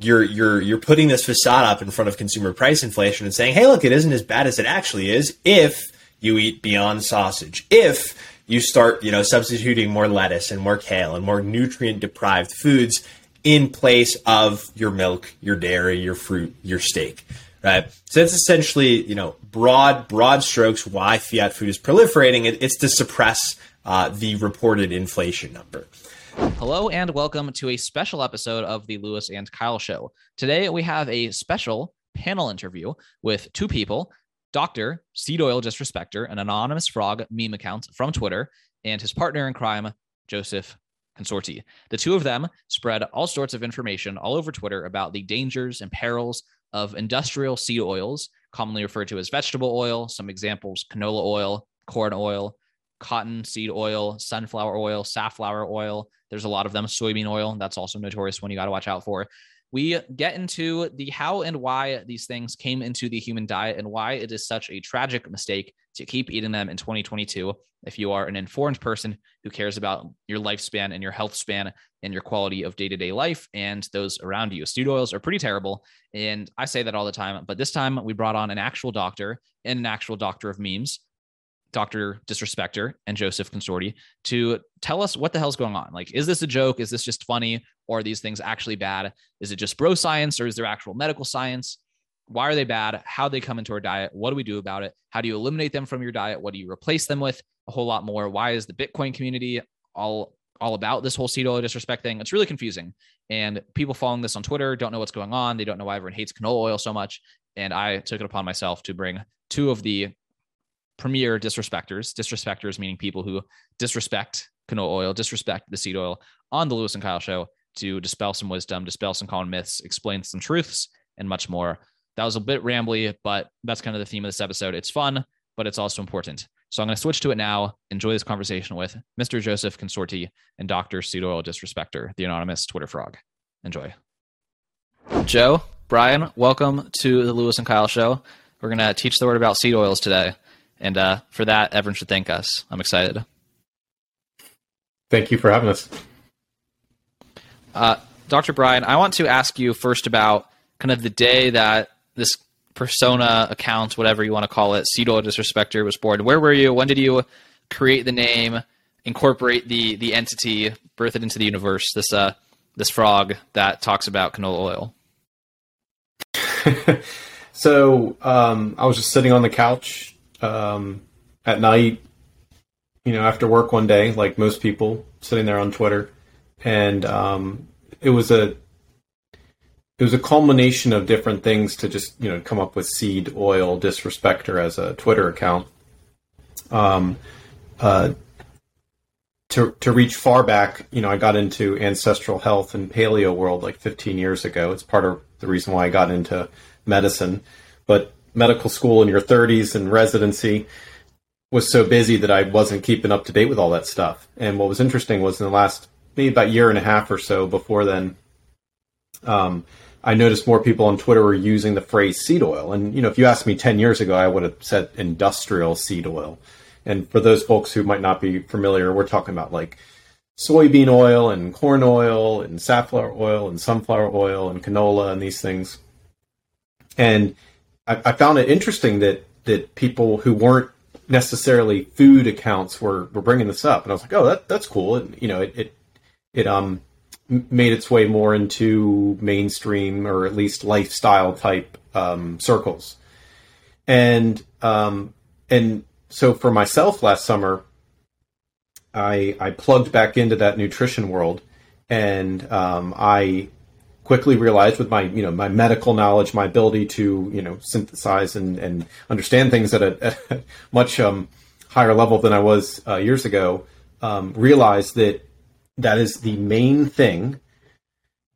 you're you're you're putting this facade up in front of consumer price inflation and saying, "Hey, look, it isn't as bad as it actually is if you eat beyond sausage. If you start, you know, substituting more lettuce and more kale and more nutrient deprived foods in place of your milk, your dairy, your fruit, your steak." Right. So that's essentially, you know, broad broad strokes why fiat food is proliferating. It, it's to suppress uh, the reported inflation number. Hello and welcome to a special episode of the Louis and Kyle Show. Today we have a special panel interview with two people Dr. Seed Oil Disrespecter, an anonymous frog meme account from Twitter, and his partner in crime, Joseph Consorti. The two of them spread all sorts of information all over Twitter about the dangers and perils of industrial seed oils, commonly referred to as vegetable oil. Some examples canola oil, corn oil, cotton seed oil, sunflower oil, safflower oil. There's a lot of them. Soybean oil, that's also notorious one you got to watch out for. We get into the how and why these things came into the human diet and why it is such a tragic mistake to keep eating them in 2022. If you are an informed person who cares about your lifespan and your health span and your quality of day to day life and those around you, seed oils are pretty terrible. And I say that all the time, but this time we brought on an actual doctor and an actual doctor of memes Dr. Disrespecter and Joseph Consorti to tell us what the hell's going on. Like, is this a joke? Is this just funny? Or are these things actually bad? Is it just bro science or is there actual medical science? Why are they bad? How they come into our diet? What do we do about it? How do you eliminate them from your diet? What do you replace them with? A whole lot more. Why is the Bitcoin community all all about this whole seed oil disrespect thing? It's really confusing. And people following this on Twitter don't know what's going on. They don't know why everyone hates canola oil so much. And I took it upon myself to bring two of the premier disrespectors, disrespectors meaning people who disrespect canola oil, disrespect the seed oil on the Louis and Kyle show to dispel some wisdom, dispel some common myths, explain some truths, and much more. That was a bit rambly, but that's kind of the theme of this episode. It's fun, but it's also important. So I'm going to switch to it now. Enjoy this conversation with Mr. Joseph Consorti and Dr. Seed Oil Disrespecter, the anonymous Twitter frog. Enjoy. Joe, Brian, welcome to the Louis and Kyle show. We're going to teach the word about seed oils today. And uh, for that, everyone should thank us. I'm excited. Thank you for having us. Uh, Dr. Brian, I want to ask you first about kind of the day that this persona account, whatever you want to call it, Seed Oil Disrespecter was born. Where were you? When did you create the name, incorporate the the entity, birth it into the universe? This uh this frog that talks about canola oil. so um, I was just sitting on the couch um, at night, you know, after work one day, like most people, sitting there on Twitter, and um, it was a it was a culmination of different things to just you know come up with seed oil disrespecter as a Twitter account. Um, uh, to to reach far back, you know, I got into ancestral health and paleo world like 15 years ago. It's part of the reason why I got into medicine. But medical school in your 30s and residency was so busy that I wasn't keeping up to date with all that stuff. And what was interesting was in the last maybe about year and a half or so before then, um, I noticed more people on Twitter were using the phrase seed oil. And, you know, if you asked me 10 years ago, I would have said industrial seed oil. And for those folks who might not be familiar, we're talking about like soybean oil and corn oil and safflower oil and sunflower oil and canola and these things. And I, I found it interesting that that people who weren't necessarily food accounts were, were bringing this up, and I was like, oh, that that's cool. And you know, it it, it um made its way more into mainstream or at least lifestyle type um, circles, and um and so for myself last summer, I I plugged back into that nutrition world, and um, I quickly realized with my you know my medical knowledge, my ability to you know synthesize and, and understand things at a, a much um, higher level than I was uh, years ago, um, realized that that is the main thing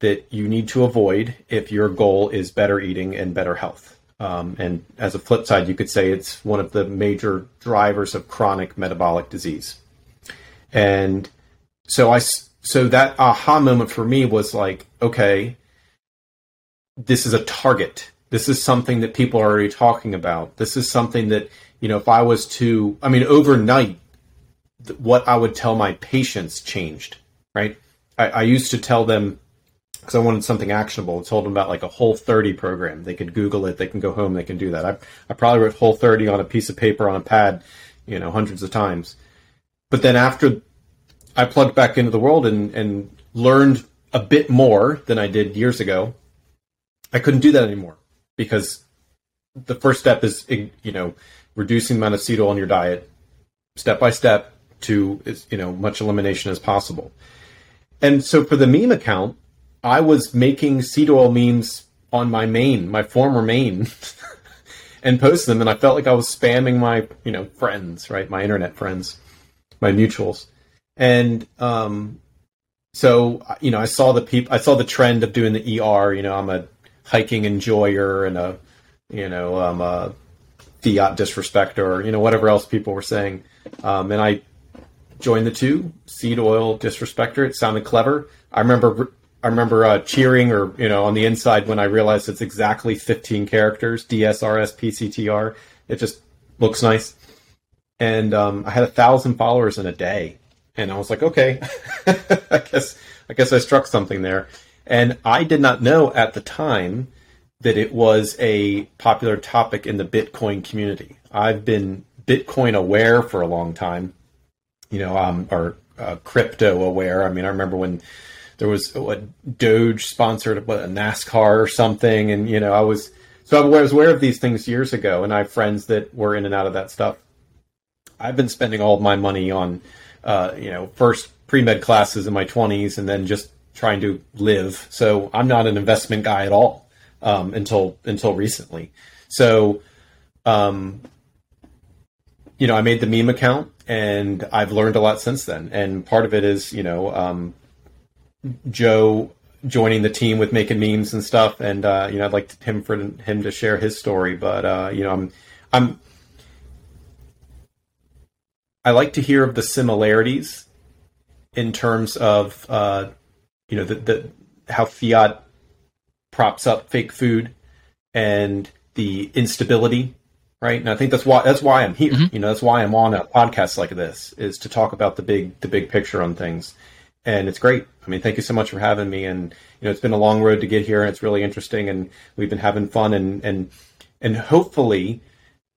that you need to avoid if your goal is better eating and better health. Um, and as a flip side, you could say it's one of the major drivers of chronic metabolic disease. And so I so that aha moment for me was like, okay, this is a target. This is something that people are already talking about. This is something that, you know, if I was to, I mean, overnight, what I would tell my patients changed, right? I, I used to tell them because I wanted something actionable. I told them about like a Whole 30 program. They could Google it. They can go home. They can do that. I, I probably wrote Whole 30 on a piece of paper on a pad, you know, hundreds of times. But then after I plugged back into the world and, and learned a bit more than I did years ago, I couldn't do that anymore because the first step is, you know, reducing the amount of seed oil in your diet step by step to, you know, much elimination as possible. And so for the meme account, I was making seed oil memes on my main, my former main, and posting them, and I felt like I was spamming my, you know, friends, right, my internet friends, my mutuals, and um, so you know, I saw the peop- I saw the trend of doing the ER. You know, I'm a hiking enjoyer and a, you know, I'm a fiat disrespecter, you know, whatever else people were saying, um, and I joined the two seed oil disrespecter. It sounded clever. I remember I remember uh, cheering or you know on the inside when I realized it's exactly 15 characters DSRSPCTR. It just looks nice, and um, I had a thousand followers in a day, and I was like, okay, I guess I guess I struck something there, and I did not know at the time that it was a popular topic in the Bitcoin community. I've been Bitcoin aware for a long time, you know, um, or uh, crypto aware. I mean, I remember when there was a Doge sponsored what a NASCAR or something, and you know I was so I was aware of these things years ago, and I have friends that were in and out of that stuff. I've been spending all of my money on, uh, you know, first pre med classes in my twenties, and then just trying to live. So I'm not an investment guy at all um, until until recently. So, um, you know, I made the meme account, and I've learned a lot since then. And part of it is, you know, um, Joe joining the team with making memes and stuff, and uh, you know, I'd like him for him to share his story. But uh, you know, I'm I'm I like to hear of the similarities in terms of uh, you know the, the how fiat props up fake food and the instability right and i think that's why that's why i'm here mm-hmm. you know that's why i'm on a podcast like this is to talk about the big the big picture on things and it's great. I mean, thank you so much for having me. And you know, it's been a long road to get here, and it's really interesting. And we've been having fun, and and and hopefully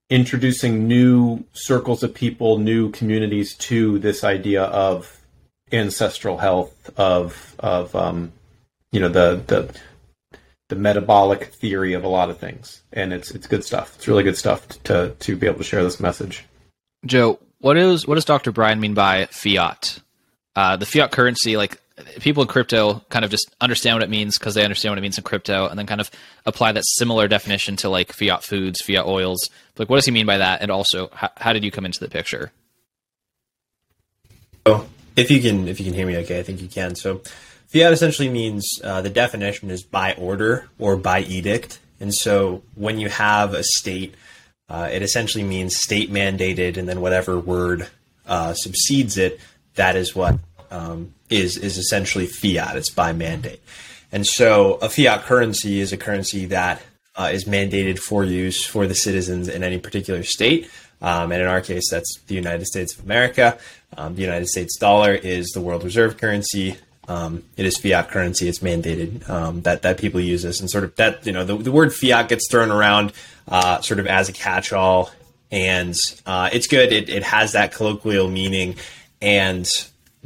introducing new circles of people, new communities to this idea of ancestral health, of of um, you know the the the metabolic theory of a lot of things, and it's it's good stuff. It's really good stuff to to be able to share this message. Joe, what is what does Dr. Brian mean by fiat? uh, the fiat currency, like people in crypto kind of just understand what it means because they understand what it means in crypto and then kind of apply that similar definition to like fiat foods, fiat oils. Like, what does he mean by that? And also, how, how did you come into the picture? Oh, if you can, if you can hear me, okay, I think you can. So, fiat essentially means uh, the definition is by order or by edict, and so when you have a state, uh, it essentially means state mandated, and then whatever word uh, it, that is what um, is is essentially fiat. It's by mandate, and so a fiat currency is a currency that uh, is mandated for use for the citizens in any particular state. Um, and in our case, that's the United States of America. Um, the United States dollar is the world reserve currency. Um, it is fiat currency. It's mandated um, that that people use this, and sort of that you know the, the word fiat gets thrown around uh, sort of as a catch-all, and uh, it's good. It, it has that colloquial meaning, and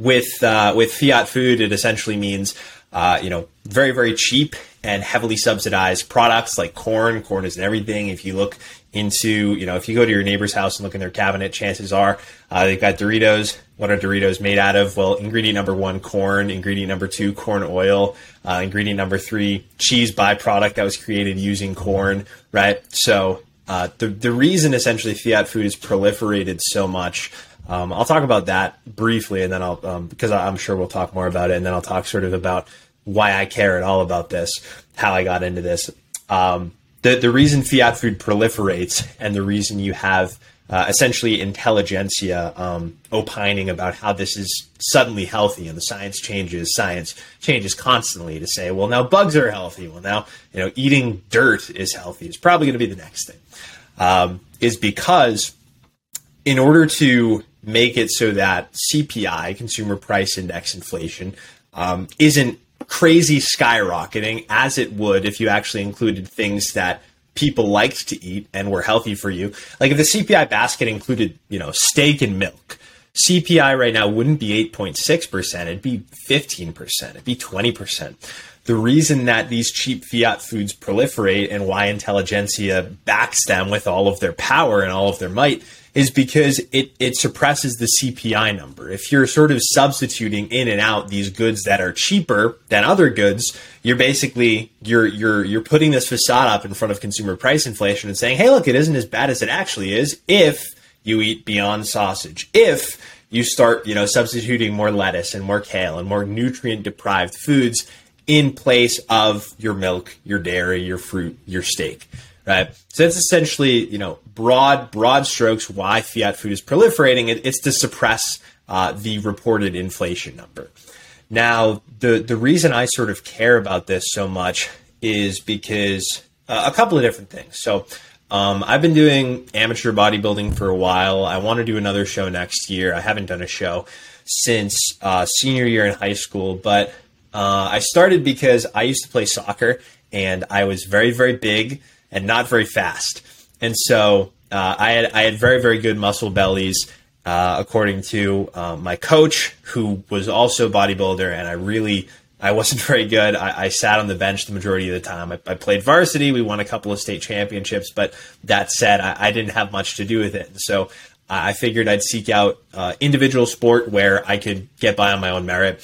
with uh, with fiat food, it essentially means uh, you know very very cheap and heavily subsidized products like corn. Corn is in everything. If you look into you know if you go to your neighbor's house and look in their cabinet, chances are uh, they've got Doritos. What are Doritos made out of? Well, ingredient number one, corn. Ingredient number two, corn oil. Uh, ingredient number three, cheese byproduct that was created using corn. Right. So uh, the the reason essentially fiat food has proliferated so much um, I'll talk about that briefly, and then I'll um, because I'm sure we'll talk more about it, and then I'll talk sort of about why I care at all about this, how I got into this. Um, the the reason fiat food proliferates, and the reason you have uh, essentially intelligentsia um, opining about how this is suddenly healthy, and the science changes. Science changes constantly to say, well, now bugs are healthy. Well, now you know eating dirt is healthy. It's probably going to be the next thing. Um, is because in order to make it so that CPI, consumer price index inflation, um, isn't crazy skyrocketing as it would if you actually included things that people liked to eat and were healthy for you. Like if the CPI basket included, you know, steak and milk, CPI right now wouldn't be 8.6%, it'd be 15%, it'd be 20%. The reason that these cheap fiat foods proliferate and why intelligentsia backs them with all of their power and all of their might is because it, it suppresses the CPI number. If you're sort of substituting in and out these goods that are cheaper than other goods, you're basically you're you're you're putting this facade up in front of consumer price inflation and saying, "Hey, look, it isn't as bad as it actually is if you eat beyond sausage. If you start, you know, substituting more lettuce and more kale and more nutrient deprived foods in place of your milk, your dairy, your fruit, your steak." right? So that's essentially, you know, broad broad strokes why fiat food is proliferating. It, it's to suppress uh, the reported inflation number. Now, the the reason I sort of care about this so much is because uh, a couple of different things. So. Um, I've been doing amateur bodybuilding for a while. I want to do another show next year. I haven't done a show since uh, senior year in high school, but uh, I started because I used to play soccer and I was very, very big and not very fast. And so uh, I had I had very very good muscle bellies. Uh, according to uh, my coach, who was also a bodybuilder, and I really I wasn't very good. I, I, sat on the bench the majority of the time. I, I, played varsity. We won a couple of state championships, but that said, I, I didn't have much to do with it. And So I figured I'd seek out uh, individual sport where I could get by on my own merit,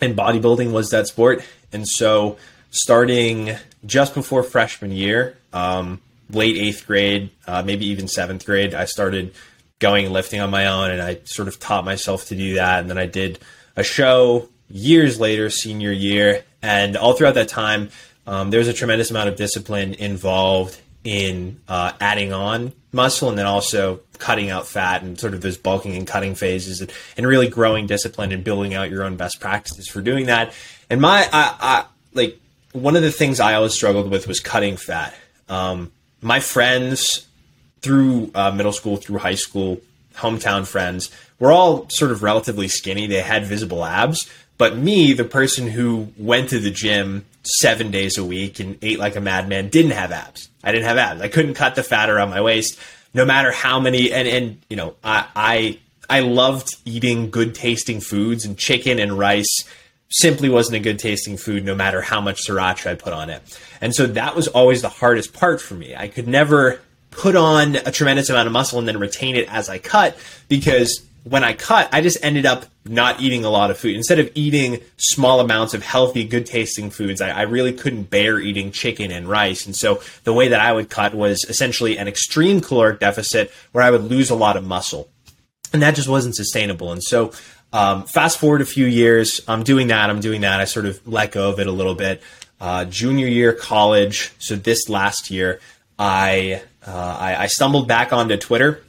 and bodybuilding was that sport. And so starting just before freshman year, um, late eighth grade, uh, maybe even seventh grade, I started going and lifting on my own, and I sort of taught myself to do that. And then I did a show years later, senior year, and all throughout that time, um, there was a tremendous amount of discipline involved in uh, adding on muscle and then also cutting out fat and sort of those bulking and cutting phases and, and really growing discipline and building out your own best practices for doing that. And my, I, I like one of the things I always struggled with was cutting fat. Um, my friends through uh, middle school, through high school, hometown friends were all sort of relatively skinny. They had visible abs. But me, the person who went to the gym seven days a week and ate like a madman, didn't have abs. I didn't have abs. I couldn't cut the fat around my waist, no matter how many. And and you know, I I I loved eating good tasting foods and chicken and rice simply wasn't a good tasting food no matter how much sriracha I put on it. And so that was always the hardest part for me. I could never put on a tremendous amount of muscle and then retain it as I cut because when I cut, I just ended up not eating a lot of food. Instead of eating small amounts of healthy, good tasting foods, I, I, really couldn't bear eating chicken and rice. And so the way that I would cut was essentially an extreme caloric deficit where I would lose a lot of muscle. And that just wasn't sustainable. And so um, fast forward a few years, I'm doing that. I'm doing that. I sort of let go of it a little bit. Uh, junior year college, so this last year, I, uh, I, I stumbled back onto Twitter,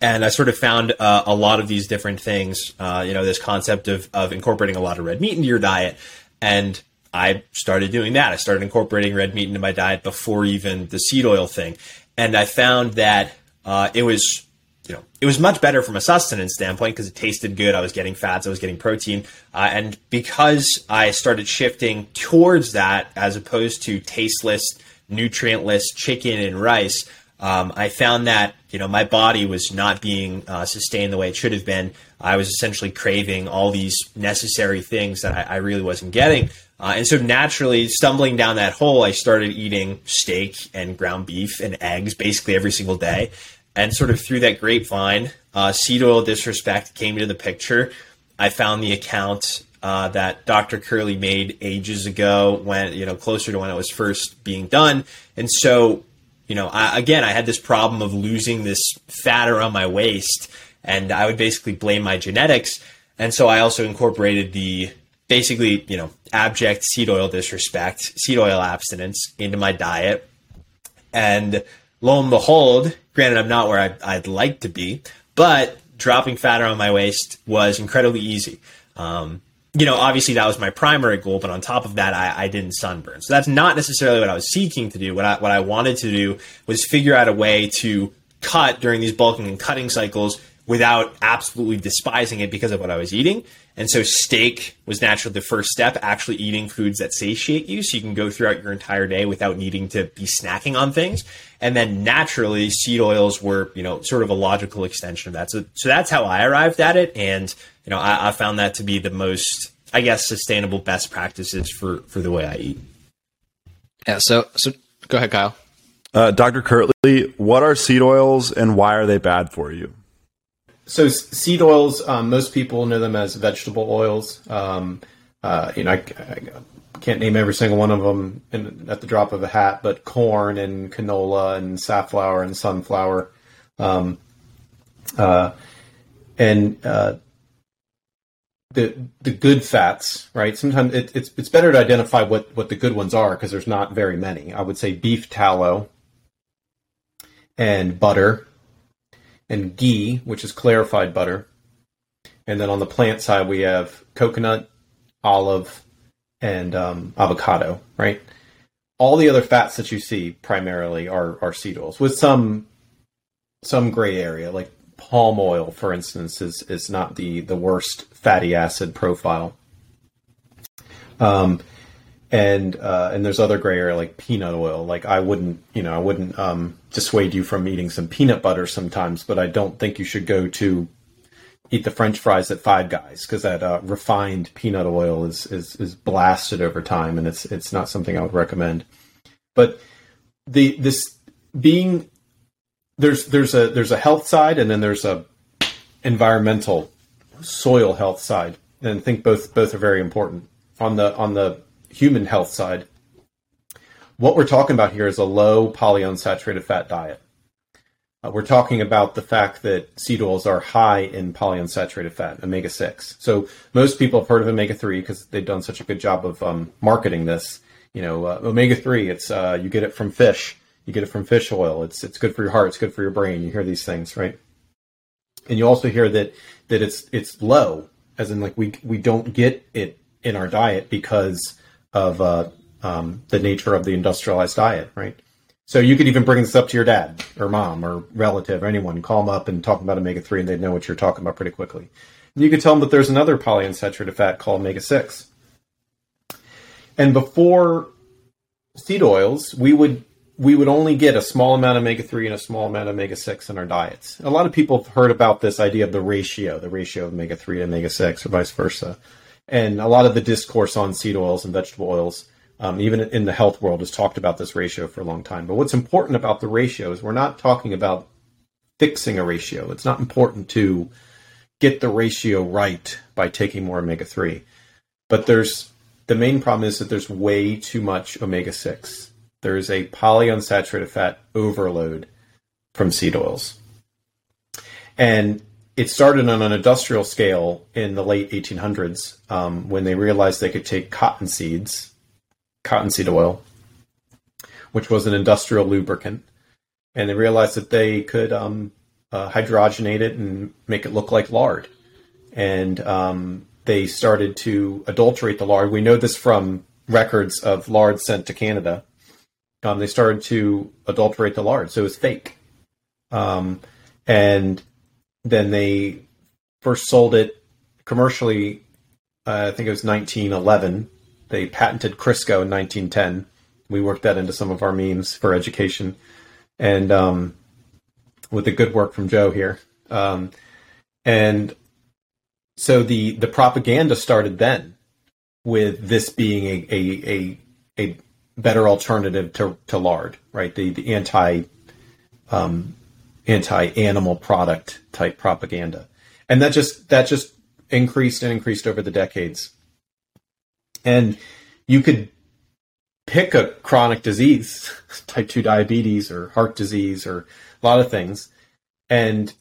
and I sort of found uh, a lot of these different things. Uh, you know, this concept of of incorporating a lot of red meat into your diet, and I started doing that. I started incorporating red meat into my diet before even the seed oil thing, and I found that uh, it was you know, it was much better from a sustenance standpoint because it tasted good. I was getting fats, I was getting protein, uh, and because I started shifting towards that as opposed to tasteless, nutrientless chicken and rice, um, I found that you know my body was not being uh, sustained the way it should have been. I was essentially craving all these necessary things that I, I really wasn't getting. Uh, and so naturally, stumbling down that hole, I started eating steak and ground beef and eggs basically every single day and sort of through that grapevine, uh, seed oil disrespect came into the picture. I found the account uh, that Dr. Curley made ages ago, when you know closer to when it was first being done, and so you know I, again I had this problem of losing this fat around my waist, and I would basically blame my genetics, and so I also incorporated the basically you know abject seed oil disrespect, seed oil abstinence into my diet, and lo and behold, granted, I'm not where I'd, I'd like to be, but dropping fat around my waist was incredibly easy. Um, you know, obviously that was my primary goal, but on top of that, I, I, didn't sunburn. So that's not necessarily what I was seeking to do. What I, what I wanted to do was figure out a way to cut during these bulking and cutting cycles without absolutely despising it because of what I was eating. And so steak was naturally the first step, actually eating foods that satiate you so you can go throughout your entire day without needing to be snacking on things. And then naturally seed oils were, you know, sort of a logical extension of that. So, so that's how I arrived at it. And, you know, I, I found that to be the most, I guess, sustainable best practices for, for the way I eat. Yeah. So, so go ahead, Kyle. Uh, Dr. Kirtley, what are seed oils and why are they bad for you? So seed oils, um, most people know them as vegetable oils. Um, uh, you know, I, I, can't name every single one of them in, at the drop of a hat, but corn and canola and safflower and sunflower, um, uh, and uh, the the good fats, right? Sometimes it, it's it's better to identify what what the good ones are because there's not very many. I would say beef tallow and butter and ghee, which is clarified butter. And then on the plant side, we have coconut, olive, and um, avocado, right? All the other fats that you see primarily are, are seed oils with some some gray area, like palm oil, for instance, is, is not the, the worst fatty acid profile. Um, and uh, and there's other gray area like peanut oil. Like I wouldn't, you know, I wouldn't um, dissuade you from eating some peanut butter sometimes, but I don't think you should go to eat the French fries at Five Guys because that uh, refined peanut oil is, is is blasted over time, and it's it's not something I would recommend. But the this being there's there's a there's a health side, and then there's a environmental soil health side, and I think both both are very important on the on the human health side, what we're talking about here is a low polyunsaturated fat diet. Uh, we're talking about the fact that seed oils are high in polyunsaturated fat, omega 6. So most people have heard of omega 3 because they've done such a good job of um, marketing this. You know, uh, omega 3, it's uh, you get it from fish. You get it from fish oil. It's it's good for your heart. It's good for your brain. You hear these things, right? And you also hear that that it's it's low, as in like we we don't get it in our diet because of uh, um, the nature of the industrialized diet, right? So you could even bring this up to your dad or mom or relative or anyone, call them up and talk about omega three, and they'd know what you're talking about pretty quickly. And you could tell them that there's another polyunsaturated fat called omega six. And before seed oils, we would we would only get a small amount of omega three and a small amount of omega six in our diets. A lot of people have heard about this idea of the ratio, the ratio of omega three to omega six, or vice versa and a lot of the discourse on seed oils and vegetable oils, um, even in the health world, has talked about this ratio for a long time. But what's important about the ratio is we're not talking about fixing a ratio. It's not important to get the ratio right by taking more omega three, but there's the main problem is that there's way too much omega six. There is a polyunsaturated fat overload from seed oils. And it started on an industrial scale in the late 1800s um, when they realized they could take cotton seeds, cottonseed oil, which was an industrial lubricant, and they realized that they could um, uh, hydrogenate it and make it look like lard. And um, they started to adulterate the lard. We know this from records of lard sent to Canada. Um, they started to adulterate the lard, so it was fake. Um, and then they first sold it commercially. Uh, I think it was 1911. They patented Crisco in 1910. We worked that into some of our memes for education, and um, with the good work from Joe here. Um, and so the the propaganda started then with this being a a, a, a better alternative to, to lard, right? The the anti um, anti-animal product type propaganda, and that just that just increased and increased over the decades. And you could pick a chronic disease, type two diabetes or heart disease or a lot of things, and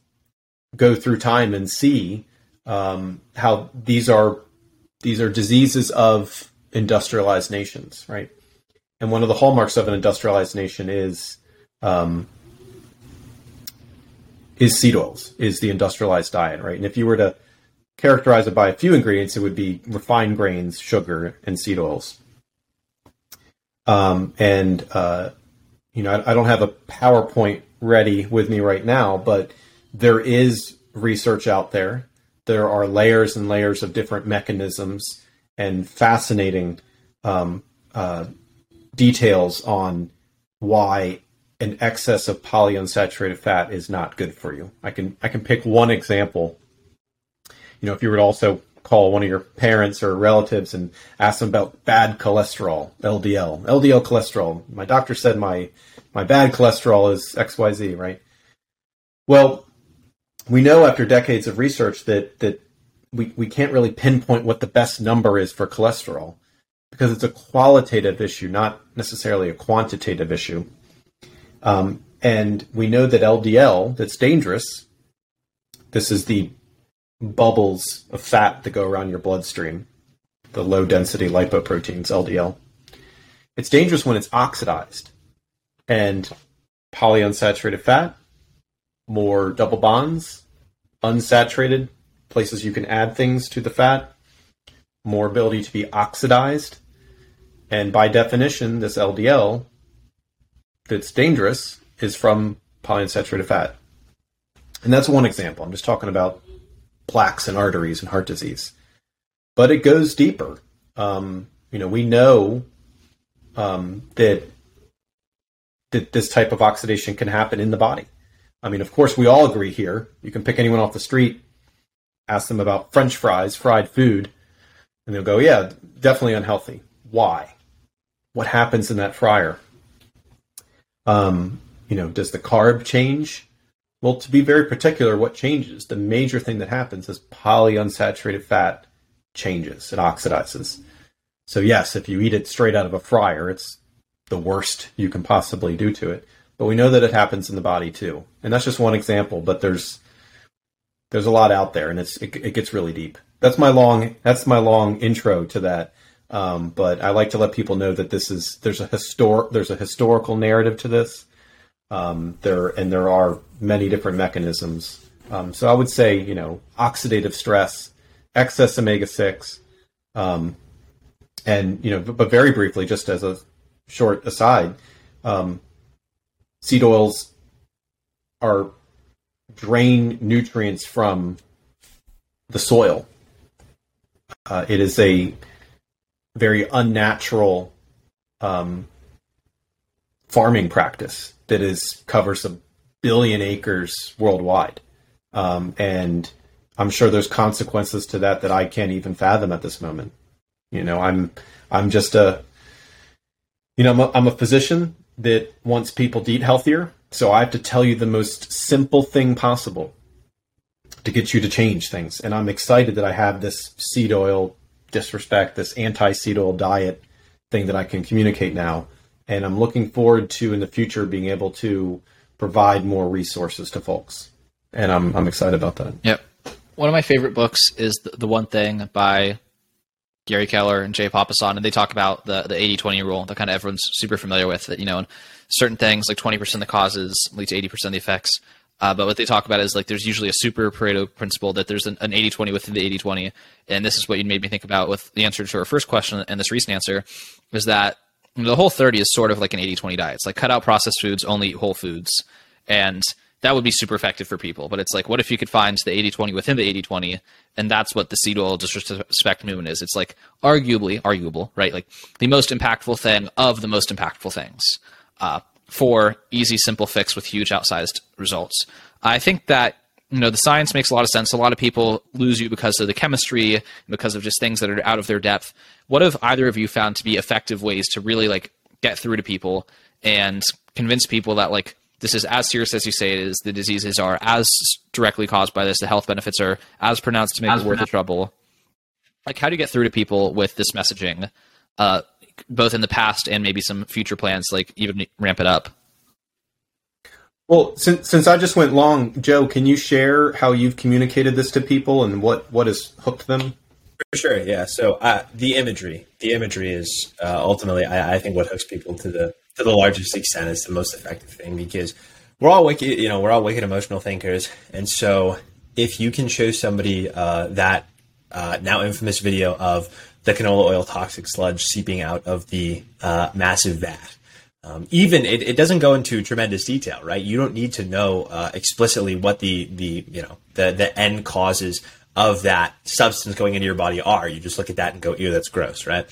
go through time and see um, how these are these are diseases of industrialized nations, right? And one of the hallmarks of an industrialized nation is um, is seed oils, is the industrialized diet, right? And if you were to characterize it by a few ingredients, it would be refined grains, sugar, and seed oils. Um, and uh, you know, I, I, don't have a PowerPoint ready with me right now, but there is research out there. There are layers and layers of different mechanisms and fascinating um, uh, details on why an excess of polyunsaturated fat is not good for you. I can I can pick one example. You know, if you were to also call one of your parents or relatives and ask them about bad cholesterol, LDL, LDL cholesterol. My doctor said my my bad cholesterol is XYZ, right? Well, we know after decades of research that that we, we can't really pinpoint what the best number is for cholesterol because it's a qualitative issue, not necessarily a quantitative issue. Um, and we know that LDL, that's dangerous. This is the bubbles of fat that go around your bloodstream, the low density lipoproteins, LDL. It's dangerous when it's oxidized. And polyunsaturated fat, more double bonds, unsaturated, places you can add things to the fat, more ability to be oxidized. And by definition, this LDL that's dangerous is from polyunsaturated fat. And that's one example. I'm just talking about plaques and arteries and heart disease. But it goes deeper. Um, you know, we know um, that that this type of oxidation can happen in the body. I mean, of course, we all agree here. You can pick anyone off the street, ask them about French fries, fried food, and they'll go, "Yeah, definitely unhealthy." Why? What happens in that fryer? Um, you know, does the carb change? Well, to be very particular, what changes? The major thing that happens is polyunsaturated fat changes, it oxidizes. So, yes, if you eat it straight out of a fryer, it's the worst you can possibly do to it. But we know that it happens in the body too. And that's just one example, but there's there's a lot out there and it's it, it gets really deep. That's my long that's my long intro to that. Um, but I like to let people know that this is there's a histor there's a historical narrative to this. Um, there and there are many different mechanisms. Um, so I would say you know oxidative stress, excess omega six, um, and you know, but, very briefly, just as a short aside, um, seed oils are drain nutrients from the soil. Uh, it is a very unnatural um, farming practice that is covers a billion acres worldwide, um, and I'm sure there's consequences to that that I can't even fathom at this moment. You know, I'm I'm just a you know I'm a, I'm a physician that wants people to eat healthier, so I have to tell you the most simple thing possible to get you to change things. And I'm excited that I have this seed oil disrespect, this anti seed oil diet thing that I can communicate now. And I'm looking forward to in the future being able to provide more resources to folks. And I'm, I'm excited about that. Yep. One of my favorite books is The, the One Thing by Gary Keller and Jay Papasan, and they talk about the, the 80 20 rule that kind of everyone's super familiar with. That, you know, certain things like 20% of the causes lead to 80% of the effects. Uh, but what they talk about is like there's usually a super Pareto principle that there's an, an 80 20 within the 80 20. And this is what you made me think about with the answer to our first question and this recent answer is that the whole 30 is sort of like an 80 20 diet. It's like cut out processed foods, only eat whole foods. And that would be super effective for people. But it's like, what if you could find the 80 20 within the 80 20? And that's what the seed oil disrespect movement is. It's like arguably, arguable, right? Like the most impactful thing of the most impactful things uh, for easy, simple fix with huge outsized results. I think that you know the science makes a lot of sense. A lot of people lose you because of the chemistry, because of just things that are out of their depth. What have either of you found to be effective ways to really like get through to people and convince people that like this is as serious as you say it is. The diseases are as directly caused by this. The health benefits are as pronounced to make as it worth the trouble. Like, how do you get through to people with this messaging? Uh, both in the past and maybe some future plans, like even ramp it up? Well, since since I just went long, Joe, can you share how you've communicated this to people and what what has hooked them? For sure, yeah. So uh, the imagery, the imagery is uh, ultimately, I, I, think, what hooks people to the to the largest extent is the most effective thing because we're all wicked, you know, we're all wicked emotional thinkers, and so if you can show somebody uh, that uh, now infamous video of the canola oil toxic sludge seeping out of the uh, massive vat. Um, even it, it doesn't go into tremendous detail, right? You don't need to know uh, explicitly what the the you know the the end causes of that substance going into your body are. You just look at that and go, "Ew, that's gross," right?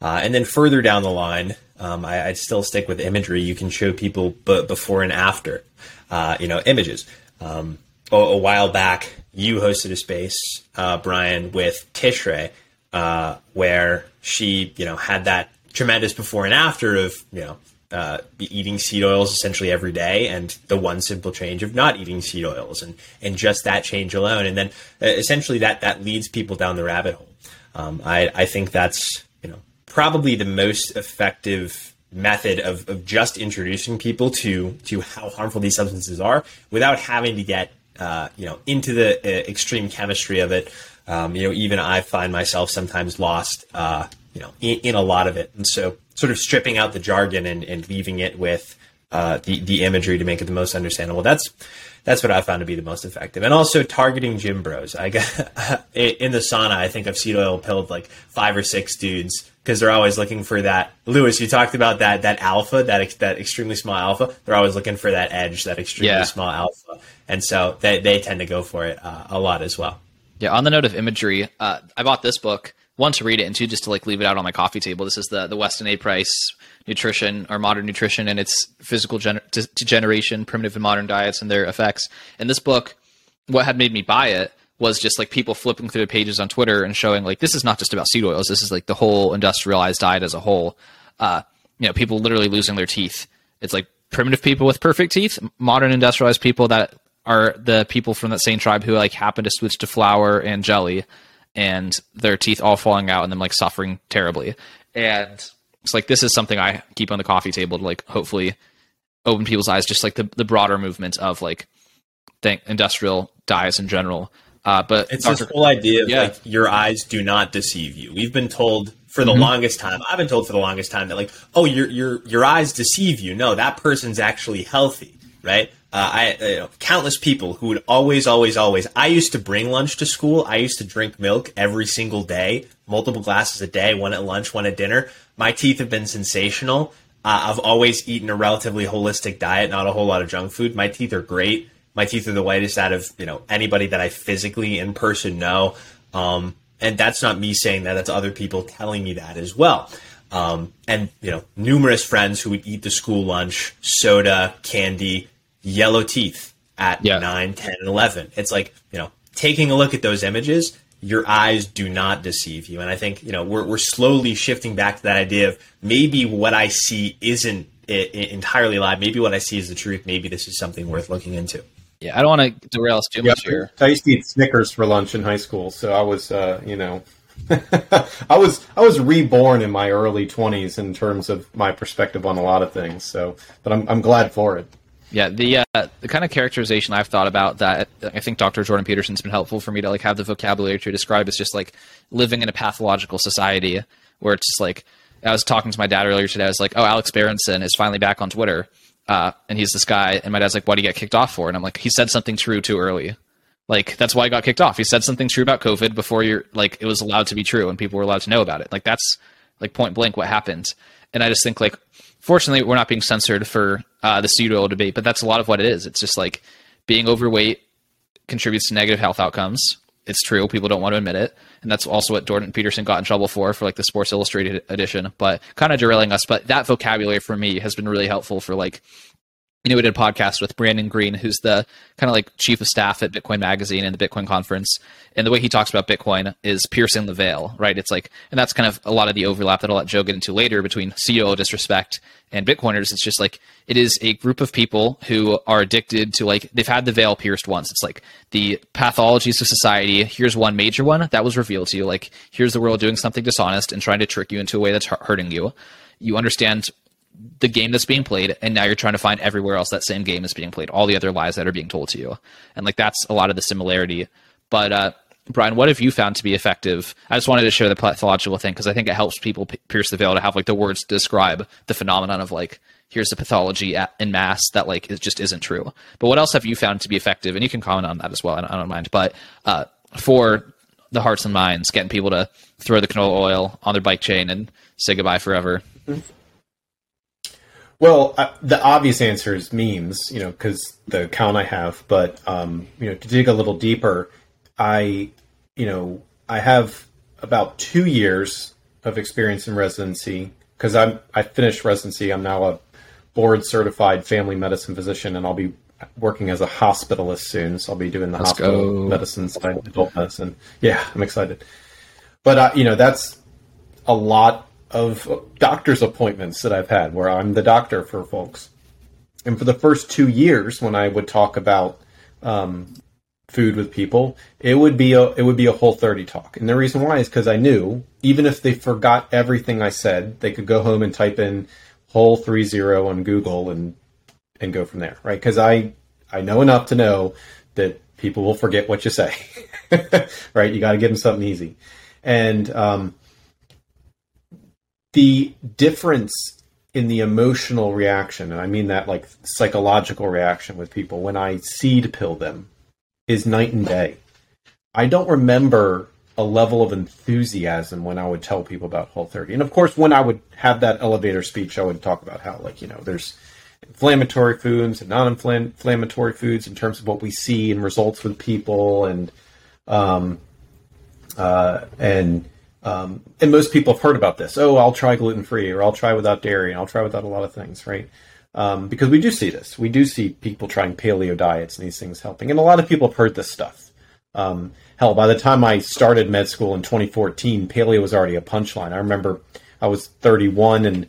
Uh, and then further down the line, um, I, would still stick with imagery. You can show people b- before and after, uh, you know, images. Um, a, a, while back, you hosted a space, uh, Brian, with Tishrei, uh, where she, you know, had that tremendous before and after of, you know, uh, eating seed oils essentially every day, and the one simple change of not eating seed oils, and and just that change alone, and then uh, essentially that that leads people down the rabbit hole. Um, I I think that's you know probably the most effective method of, of just introducing people to to how harmful these substances are without having to get uh, you know into the uh, extreme chemistry of it. Um, you know, even I find myself sometimes lost, uh, you know, in, in, a lot of it, and so sort of stripping out the jargon and, and leaving it with uh, the the imagery to make it the most understandable. That's that's what I found to be the most effective. And also targeting gym bros. I got in the sauna. I think I've seed oil pilled like five or six dudes because they're always looking for that. Louis, you talked about that that alpha, that that extremely small alpha. They're always looking for that edge, that extremely yeah. small alpha, and so they they tend to go for it uh, a lot as well. Yeah. On the note of imagery, uh, I bought this book one to read it and two just to like leave it out on my coffee table. This is the the Weston A. Price nutrition or modern nutrition and its physical gener- degeneration, primitive and modern diets and their effects. And this book, what had made me buy it was just like people flipping through the pages on Twitter and showing like this is not just about seed oils. This is like the whole industrialized diet as a whole. Uh, you know, people literally losing their teeth. It's like primitive people with perfect teeth, modern industrialized people that are the people from that same tribe who like happen to switch to flour and jelly and their teeth all falling out and them like suffering terribly. And it's like this is something I keep on the coffee table to like hopefully open people's eyes, just like the, the broader movement of like think industrial diets in general. Uh, but it's Dr. this whole idea of yeah. like your eyes do not deceive you. We've been told for the mm-hmm. longest time. I've been told for the longest time that like, oh, your your your eyes deceive you. No, that person's actually healthy, right? Uh, I you know, countless people who would always, always, always. I used to bring lunch to school. I used to drink milk every single day, multiple glasses a day, one at lunch, one at dinner. My teeth have been sensational. Uh, I've always eaten a relatively holistic diet, not a whole lot of junk food. My teeth are great. My teeth are the whitest out of you know anybody that I physically in person know. Um, and that's not me saying that. That's other people telling me that as well. Um, and you know, numerous friends who would eat the school lunch, soda, candy, yellow teeth at yeah. 9, 10, and 11. It's like, you know, taking a look at those images, your eyes do not deceive you. And I think, you know, we're, we're slowly shifting back to that idea of maybe what I see isn't it, it entirely lie. Maybe what I see is the truth. Maybe this is something worth looking into. Yeah, I don't want to derail us too yeah, much here. I used to eat Snickers for lunch in high school, so I was, uh, you know, I was I was reborn in my early twenties in terms of my perspective on a lot of things. So, but I'm I'm glad for it. Yeah, the uh, the kind of characterization I've thought about that I think Dr. Jordan Peterson's been helpful for me to like have the vocabulary to describe is just like living in a pathological society where it's just like I was talking to my dad earlier today. I was like, "Oh, Alex Berenson is finally back on Twitter, uh, and he's this guy." And my dad's like, "Why did he get kicked off for?" And I'm like, "He said something true too early. Like that's why he got kicked off. He said something true about COVID before you're like it was allowed to be true and people were allowed to know about it. Like that's like point blank what happened." And I just think like fortunately, we're not being censored for uh, the oil debate, but that's a lot of what it is. It's just like being overweight contributes to negative health outcomes. It's true. People don't want to admit it. And that's also what Jordan Peterson got in trouble for, for like the Sports Illustrated edition, but kind of derailing us. But that vocabulary for me has been really helpful for like you know, we did a podcast with Brandon Green, who's the kind of like chief of staff at Bitcoin Magazine and the Bitcoin Conference. And the way he talks about Bitcoin is piercing the veil, right? It's like, and that's kind of a lot of the overlap that I'll let Joe get into later between seed oil disrespect and Bitcoiners. It's just like, it is a group of people who are addicted to like, they've had the veil pierced once. It's like the pathologies of society. Here's one major one that was revealed to you. Like, here's the world doing something dishonest and trying to trick you into a way that's hurting you you understand the game that's being played and now you're trying to find everywhere else that same game is being played all the other lies that are being told to you. And like that's a lot of the similarity. But uh, brian what have you found to be effective? I just wanted to share the pathological thing because i think it helps people p- pierce the veil to have like the words describe the phenomenon of like here's the pathology at, in mass that like it just isn't true. But what else have you found to be effective? And you can comment on that as well i don't, I don't mind. But uh, for the hearts and minds getting people to throw the canola oil on their bike chain and say goodbye forever. Mm-hmm. Well, uh, the obvious answer is memes, you know, because the account I have. But um, you know, to dig a little deeper, I, you know, I have about two years of experience in residency because I'm I finished residency. I'm now a board certified family medicine physician, and I'll be working as a hospitalist soon. So I'll be doing the Let's hospital go. medicine side, adult medicine. Yeah, I'm excited. But uh, you know, that's a lot of doctor's appointments that I've had where I'm the doctor for folks. And for the first two years, when I would talk about um, food with people, it would be a it would be a whole thirty talk. And the reason why is because I knew even if they forgot everything I said, they could go home and type in whole three zero on Google and and go from there, right? Because I I know enough to know that people will forget what you say, right? You got to give them something easy, and um, the difference in the emotional reaction, and I mean that like psychological reaction with people when I seed pill them, is night and day. I don't remember a level of enthusiasm when I would tell people about Whole 30. And of course, when I would have that elevator speech, I would talk about how, like, you know, there's inflammatory foods and non-inflammatory foods in terms of what we see and results with people, and um, uh, and um, and most people have heard about this. Oh, I'll try gluten free, or I'll try without dairy, and I'll try without a lot of things, right? Um, because we do see this. We do see people trying paleo diets and these things helping, and a lot of people have heard this stuff. Um, hell, by the time I started med school in 2014, paleo was already a punchline. I remember I was 31 and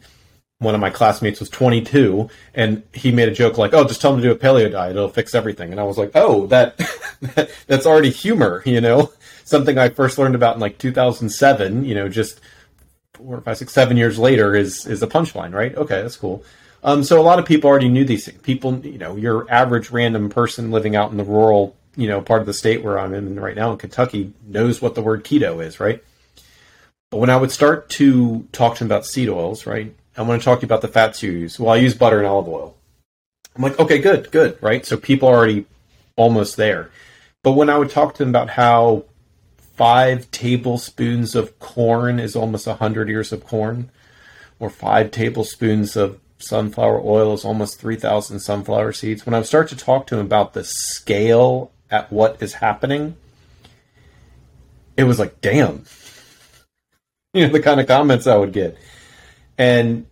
one of my classmates was 22 and he made a joke like, "Oh, just tell him to do a paleo diet; it'll fix everything." And I was like, "Oh, that, that that's already humor, you know, something I first learned about in like 2007. You know, just four, five, six, seven years later is is a punchline, right? Okay, that's cool." Um, so a lot of people already knew these things. People, you know, your average random person living out in the rural, you know, part of the state where I'm in right now in Kentucky knows what the word keto is, right? But when I would start to talk to them about seed oils, right? I want to talk to you about the fats you use. Well, I use butter and olive oil. I'm like, okay, good, good, right? So people are already almost there. But when I would talk to them about how five tablespoons of corn is almost a hundred ears of corn, or five tablespoons of sunflower oil is almost 3,000 sunflower seeds. When I start to talk to him about the scale at what is happening, it was like, damn. You know, the kind of comments I would get. And,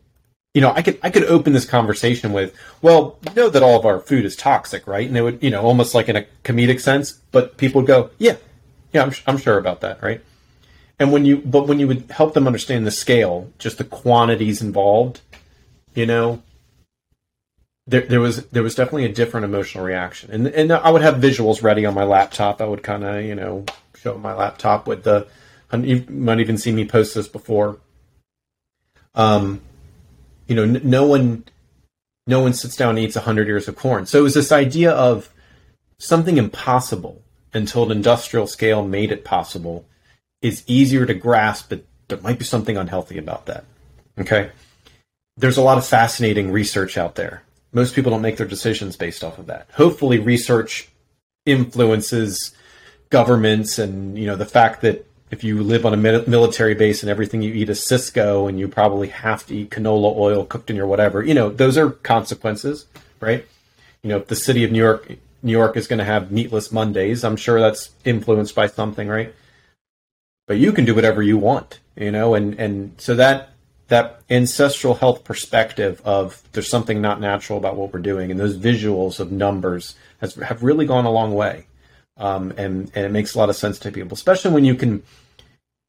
you know, I could I could open this conversation with, well, you know that all of our food is toxic, right? And it would, you know, almost like in a comedic sense, but people would go, yeah, yeah, I'm, I'm sure about that, right? And when you, but when you would help them understand the scale, just the quantities involved, you know, there, there was there was definitely a different emotional reaction, and and I would have visuals ready on my laptop. I would kind of you know show my laptop with the, you might even see me post this before. Um, you know, n- no one, no one sits down and eats hundred ears of corn. So it was this idea of something impossible until an industrial scale made it possible is easier to grasp, but there might be something unhealthy about that. Okay there's a lot of fascinating research out there. Most people don't make their decisions based off of that. Hopefully, research influences governments, and you know the fact that if you live on a military base and everything you eat is Sysco, and you probably have to eat canola oil cooked in your whatever, you know those are consequences, right? You know, if the city of New York, New York is going to have meatless Mondays, I'm sure that's influenced by something, right? But you can do whatever you want, you know, and and so that that ancestral health perspective of there's something not natural about what we're doing, and those visuals of numbers has have really gone a long way, um, and and it makes a lot of sense to people, especially when you can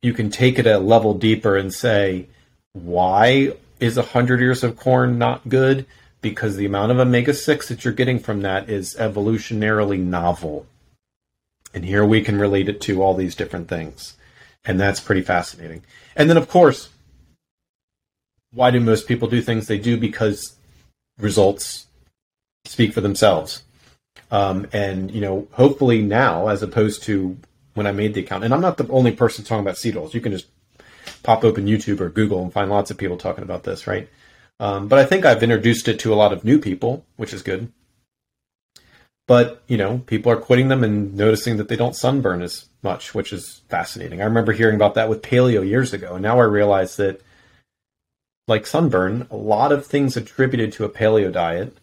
you can take it a level deeper and say why is a hundred ears of corn not good? Because the amount of omega six that you're getting from that is evolutionarily novel, and here we can relate it to all these different things, and that's pretty fascinating. And then of course why do most people do things they do? Because results speak for themselves. Um, and you know, hopefully now, as opposed to when I made the account, and I'm not the only person talking about seed oils. You can just pop open YouTube or Google and find lots of people talking about this, right? Um, but I think I've introduced it to a lot of new people, which is good. But you know, people are quitting them and noticing that they don't sunburn as much, which is fascinating. I remember hearing about that with paleo years ago, and now I realize that like sunburn, a lot of things attributed to a paleo diet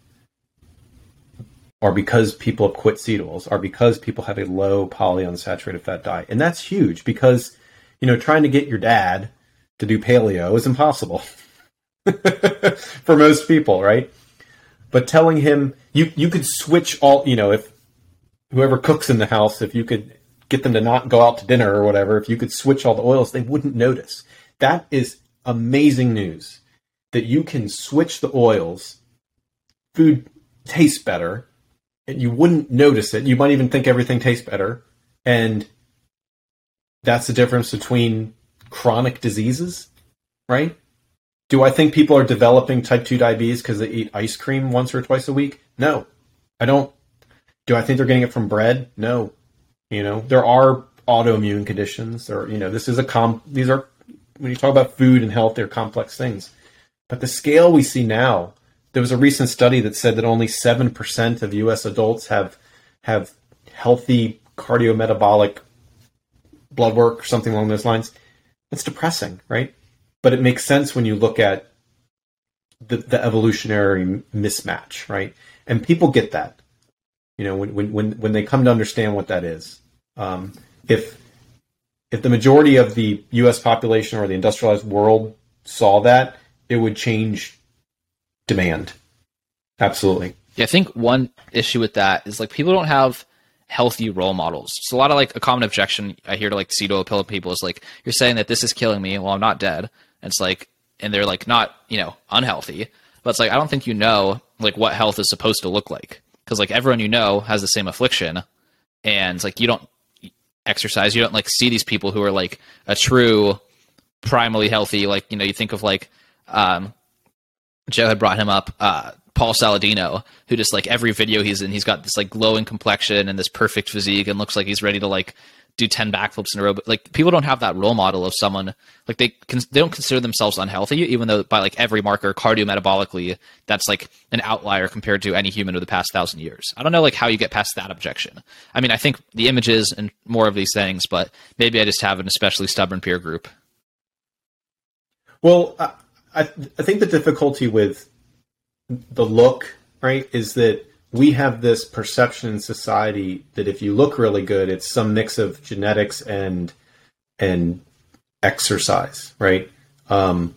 are because people have quit seed oils, are because people have a low polyunsaturated fat diet. And that's huge because, you know, trying to get your dad to do paleo is impossible for most people, right? But telling him you you could switch all, you know, if whoever cooks in the house, if you could get them to not go out to dinner or whatever, if you could switch all the oils, they wouldn't notice. That is amazing news that you can switch the oils. Food tastes better and you wouldn't notice it. You might even think everything tastes better. And that's the difference between chronic diseases, right? Do I think people are developing type 2 diabetes because they eat ice cream once or twice a week? No. I don't. Do I think they're getting it from bread? No. You know, there are autoimmune conditions or, you know, this is a com, these are, when you talk about food and health, they're complex things. But the scale we see now, there was a recent study that said that only 7% of US adults have have healthy cardiometabolic blood work or something along those lines. It's depressing, right? But it makes sense when you look at the, the evolutionary mismatch, right? And people get that. You know, when, when, when, they come to understand what that is. Um, if if the majority of the US population or the industrialized world saw that, it would change demand. Absolutely. Yeah, I think one issue with that is like people don't have healthy role models. So a lot of like a common objection I hear to like oil pill people is like, you're saying that this is killing me. Well, I'm not dead. And it's like, and they're like not, you know, unhealthy. But it's like, I don't think you know like what health is supposed to look like. Cause like everyone you know has the same affliction. And like you don't exercise. You don't like see these people who are like a true primally healthy. Like, you know, you think of like, um, Joe had brought him up, uh, Paul Saladino, who just like every video he's in, he's got this like glowing complexion and this perfect physique and looks like he's ready to like do 10 backflips in a row. But like people don't have that role model of someone like they can, they don't consider themselves unhealthy, even though by like every marker cardiometabolically, that's like an outlier compared to any human of the past thousand years. I don't know like how you get past that objection. I mean, I think the images and more of these things, but maybe I just have an especially stubborn peer group. Well, I, I, I think the difficulty with the look, right, is that we have this perception in society that if you look really good, it's some mix of genetics and and exercise, right? Um,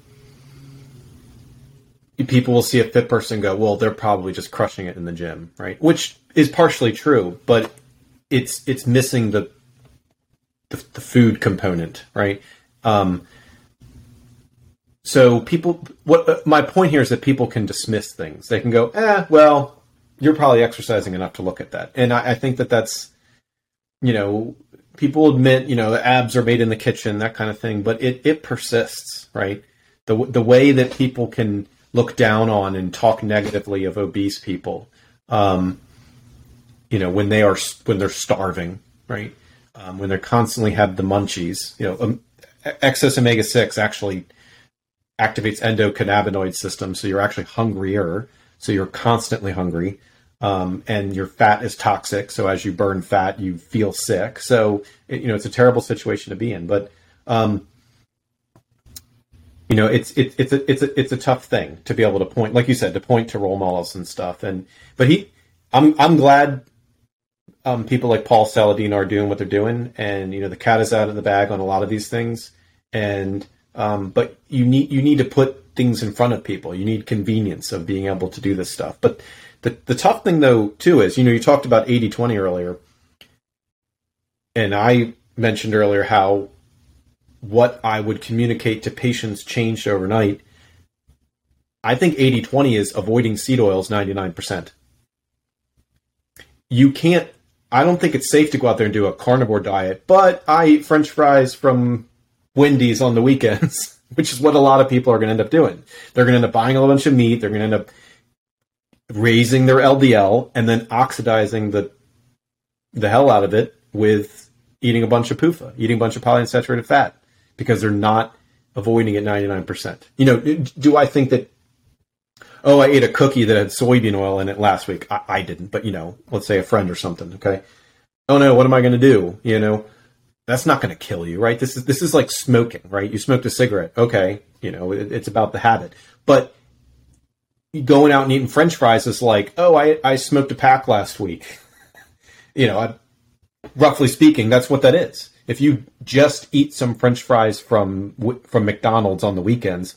people will see a fit person go, well, they're probably just crushing it in the gym, right? Which is partially true, but it's it's missing the the, the food component, right? Um, so people, what uh, my point here is that people can dismiss things. They can go, eh, well, you're probably exercising enough to look at that, and I, I think that that's, you know, people admit, you know, the abs are made in the kitchen, that kind of thing, but it it persists, right? The the way that people can look down on and talk negatively of obese people, um, you know, when they are when they're starving, right? Um, when they're constantly have the munchies, you know, um, excess omega six actually activates endocannabinoid system, so you're actually hungrier. So you're constantly hungry, um, and your fat is toxic. So as you burn fat, you feel sick. So it, you know it's a terrible situation to be in. But um, you know it's it's it's a it's a it's a tough thing to be able to point, like you said, to point to role models and stuff. And but he, I'm I'm glad. Um, people like Paul Saladino are doing what they're doing, and you know the cat is out of the bag on a lot of these things, and um, but you need you need to put things in front of people. You need convenience of being able to do this stuff. But the the tough thing though too is you know you talked about 80-20 earlier, and I mentioned earlier how what I would communicate to patients changed overnight. I think 80-20 is avoiding seed oils 99%. You can't I don't think it's safe to go out there and do a carnivore diet, but I eat french fries from Wendy's on the weekends, which is what a lot of people are going to end up doing. They're going to end up buying a bunch of meat. They're going to end up raising their LDL and then oxidizing the the hell out of it with eating a bunch of PUFA, eating a bunch of polyunsaturated fat because they're not avoiding it 99%. You know, do I think that oh, I ate a cookie that had soybean oil in it last week. I, I, didn't, but you know, let's say a friend or something. Okay. Oh no, what am I going to do? You know, that's not going to kill you, right? This is this is like smoking, right? You smoked a cigarette, okay, you know, it, it's about the habit. But going out and eating French fries is like, oh, I I smoked a pack last week. you know, I, roughly speaking, that's what that is. If you just eat some French fries from from McDonald's on the weekends,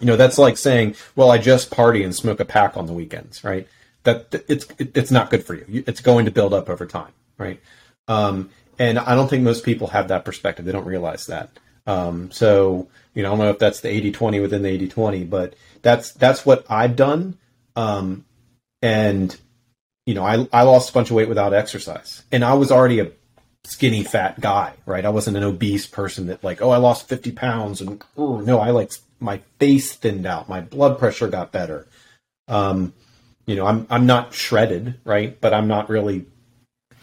you know that's like saying, well, I just party and smoke a pack on the weekends, right? That it's it's not good for you. It's going to build up over time, right? Um, and I don't think most people have that perspective. They don't realize that. Um, so, you know, I don't know if that's the 80 20 within the 80 20, but that's, that's what I've done. Um, and, you know, I, I lost a bunch of weight without exercise and I was already a skinny fat guy, right? I wasn't an obese person that like, oh, I lost 50 pounds and oh, no, I like my face thinned out. My blood pressure got better. Um, you know, I'm, I'm not shredded, right? But I'm not really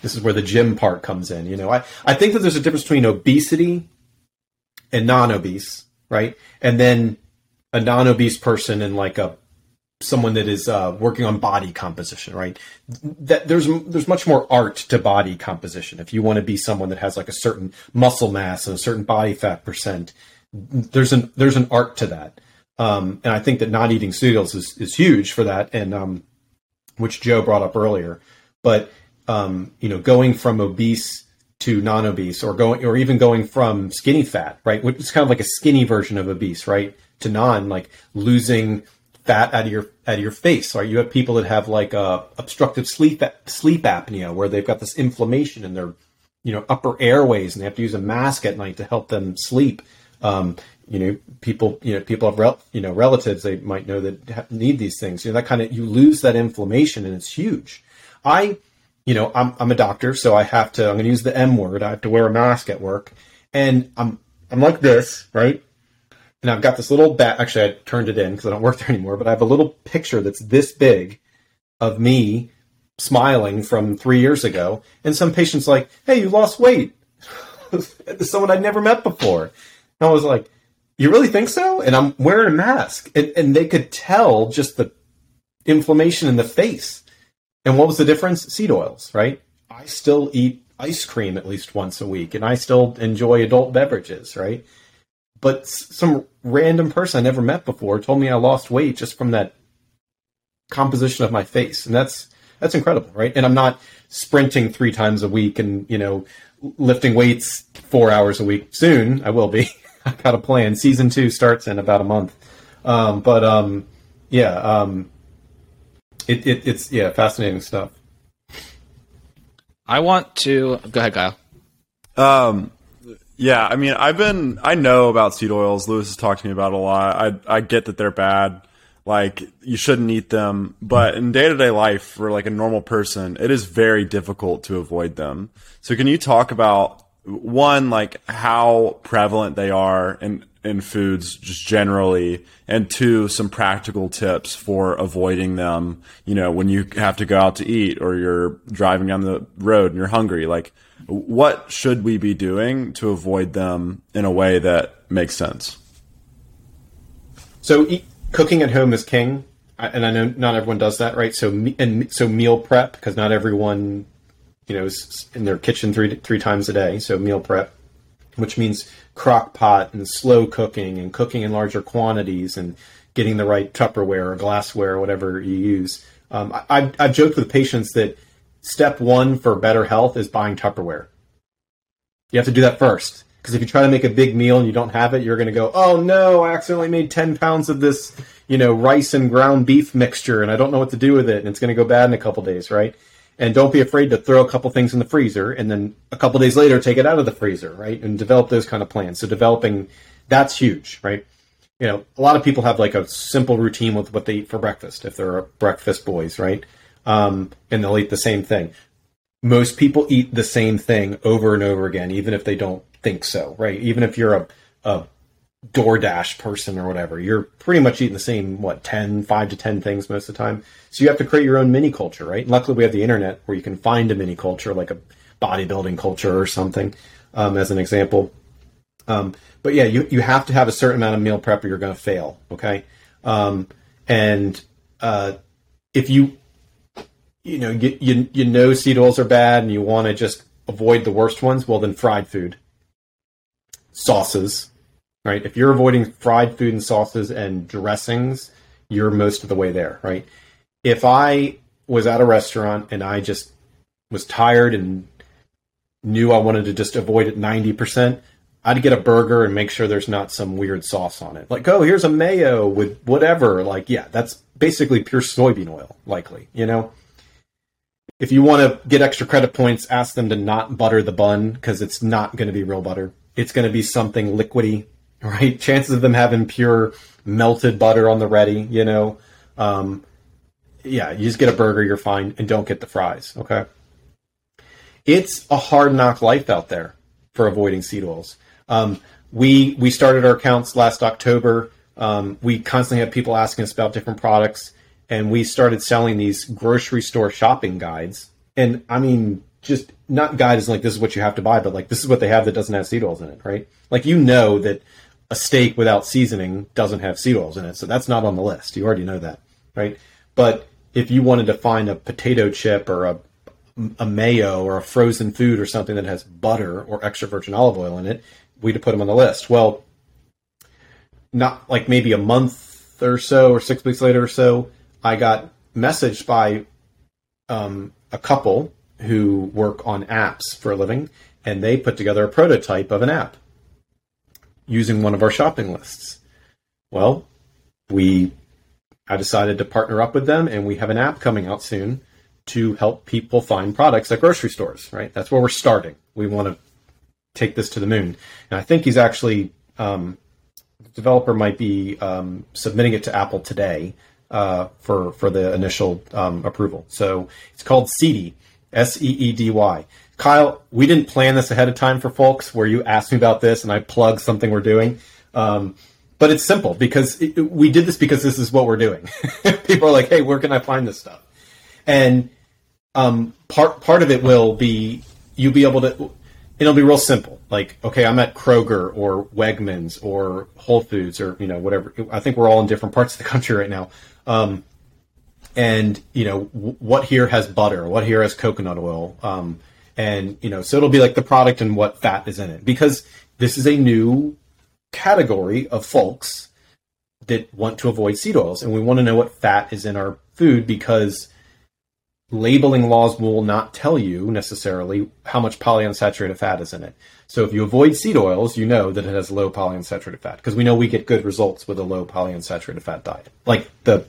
this is where the gym part comes in. You know, I, I think that there's a difference between obesity and non-obese, right? And then a non-obese person and like a someone that is uh, working on body composition, right? That there's there's much more art to body composition. If you want to be someone that has like a certain muscle mass and a certain body fat percent, there's an there's an art to that. Um, and I think that not eating cereals is, is huge for that, and um, which Joe brought up earlier. But um, you know, going from obese to non-obese, or going, or even going from skinny fat, right? Which is kind of like a skinny version of obese, right? To non, like losing fat out of your out of your face. Right? You have people that have like uh, obstructive sleep sleep apnea, where they've got this inflammation in their you know upper airways, and they have to use a mask at night to help them sleep. Um, you know, people you know people have rel- you know relatives they might know that need these things. You know, that kind of you lose that inflammation, and it's huge. I you know, I'm I'm a doctor, so I have to. I'm going to use the M word. I have to wear a mask at work, and I'm I'm like this, right? And I've got this little bat. Actually, I turned it in because I don't work there anymore. But I have a little picture that's this big of me smiling from three years ago, and some patients like, "Hey, you lost weight." Someone I'd never met before. And I was like, "You really think so?" And I'm wearing a mask, and, and they could tell just the inflammation in the face and what was the difference? Seed oils, right? I still eat ice cream at least once a week, and I still enjoy adult beverages, right? But some random person I never met before told me I lost weight just from that composition of my face, and that's that's incredible, right? And I'm not sprinting three times a week and you know lifting weights four hours a week. Soon I will be. I've got a plan. Season two starts in about a month, um, but um, yeah, um, it, it, it's yeah, fascinating stuff. I want to go ahead, Kyle. Um, yeah, I mean, I've been I know about seed oils. Louis has talked to me about a lot. I I get that they're bad. Like you shouldn't eat them, but in day to day life for like a normal person, it is very difficult to avoid them. So can you talk about one like how prevalent they are and in foods just generally and two some practical tips for avoiding them. You know when you have to go out to eat or you're driving down the road and you're hungry like what should we be doing to avoid them in a way that makes sense? So eat, cooking at home is king and i know not everyone does that right? So and so meal prep because not everyone you know in their kitchen three three times a day so meal prep which means crock pot and slow cooking and cooking in larger quantities and getting the right Tupperware or glassware or whatever you use. Um, I, I've joked with patients that step one for better health is buying Tupperware. You have to do that first. Because if you try to make a big meal and you don't have it, you're going to go, oh no, I accidentally made 10 pounds of this, you know, rice and ground beef mixture and I don't know what to do with it and it's going to go bad in a couple days, right? And don't be afraid to throw a couple things in the freezer and then a couple days later take it out of the freezer right and develop those kind of plans. So developing that's huge right? You know a lot of people have like a simple routine with what they eat for breakfast if they're breakfast boys right? Um, and they'll eat the same thing. Most people eat the same thing over and over again even if they don't think so right? Even if you're a, a DoorDash person or whatever. You're pretty much eating the same, what, 10, 5 to 10 things most of the time. So you have to create your own mini culture, right? And luckily we have the internet where you can find a mini culture, like a bodybuilding culture or something, um, as an example. Um, but yeah, you, you have to have a certain amount of meal prep or you're going to fail, okay? Um, and uh, if you, you know, you, you, you know seed oils are bad and you want to just avoid the worst ones, well, then fried food sauces, right? If you're avoiding fried food and sauces and dressings, you're most of the way there, right? If I was at a restaurant and I just was tired and knew I wanted to just avoid it 90%, I'd get a burger and make sure there's not some weird sauce on it. Like, oh, here's a mayo with whatever. Like, yeah, that's basically pure soybean oil, likely, you know? If you want to get extra credit points, ask them to not butter the bun because it's not going to be real butter. It's going to be something liquidy, right? Chances of them having pure melted butter on the ready, you know? Um, yeah, you just get a burger, you're fine, and don't get the fries, okay? It's a hard knock life out there for avoiding seed oils. Um, we we started our accounts last October. Um, we constantly have people asking us about different products, and we started selling these grocery store shopping guides. And I mean, just not guides like this is what you have to buy, but like this is what they have that doesn't have seed oils in it, right? Like you know that a steak without seasoning doesn't have seed oils in it, so that's not on the list. You already know that, right? But if you wanted to find a potato chip or a a mayo or a frozen food or something that has butter or extra virgin olive oil in it, we'd put them on the list. Well, not like maybe a month or so or six weeks later or so, I got messaged by um, a couple who work on apps for a living, and they put together a prototype of an app using one of our shopping lists. Well, we I decided to partner up with them, and we have an app coming out soon to help people find products at grocery stores. Right, that's where we're starting. We want to take this to the moon, and I think he's actually um, the developer might be um, submitting it to Apple today uh, for for the initial um, approval. So it's called Seedy, S E E D Y. Kyle, we didn't plan this ahead of time for folks where you asked me about this and I plug something we're doing. Um, but it's simple because it, we did this because this is what we're doing. People are like, "Hey, where can I find this stuff?" And um, part part of it will be you'll be able to. It'll be real simple. Like, okay, I'm at Kroger or Wegmans or Whole Foods or you know whatever. I think we're all in different parts of the country right now. Um, and you know w- what here has butter, what here has coconut oil, um, and you know so it'll be like the product and what fat is in it because this is a new category of folks that want to avoid seed oils, and we want to know what fat is in our food because labeling laws will not tell you necessarily how much polyunsaturated fat is in it. So if you avoid seed oils, you know that it has low polyunsaturated fat because we know we get good results with a low polyunsaturated fat diet, like the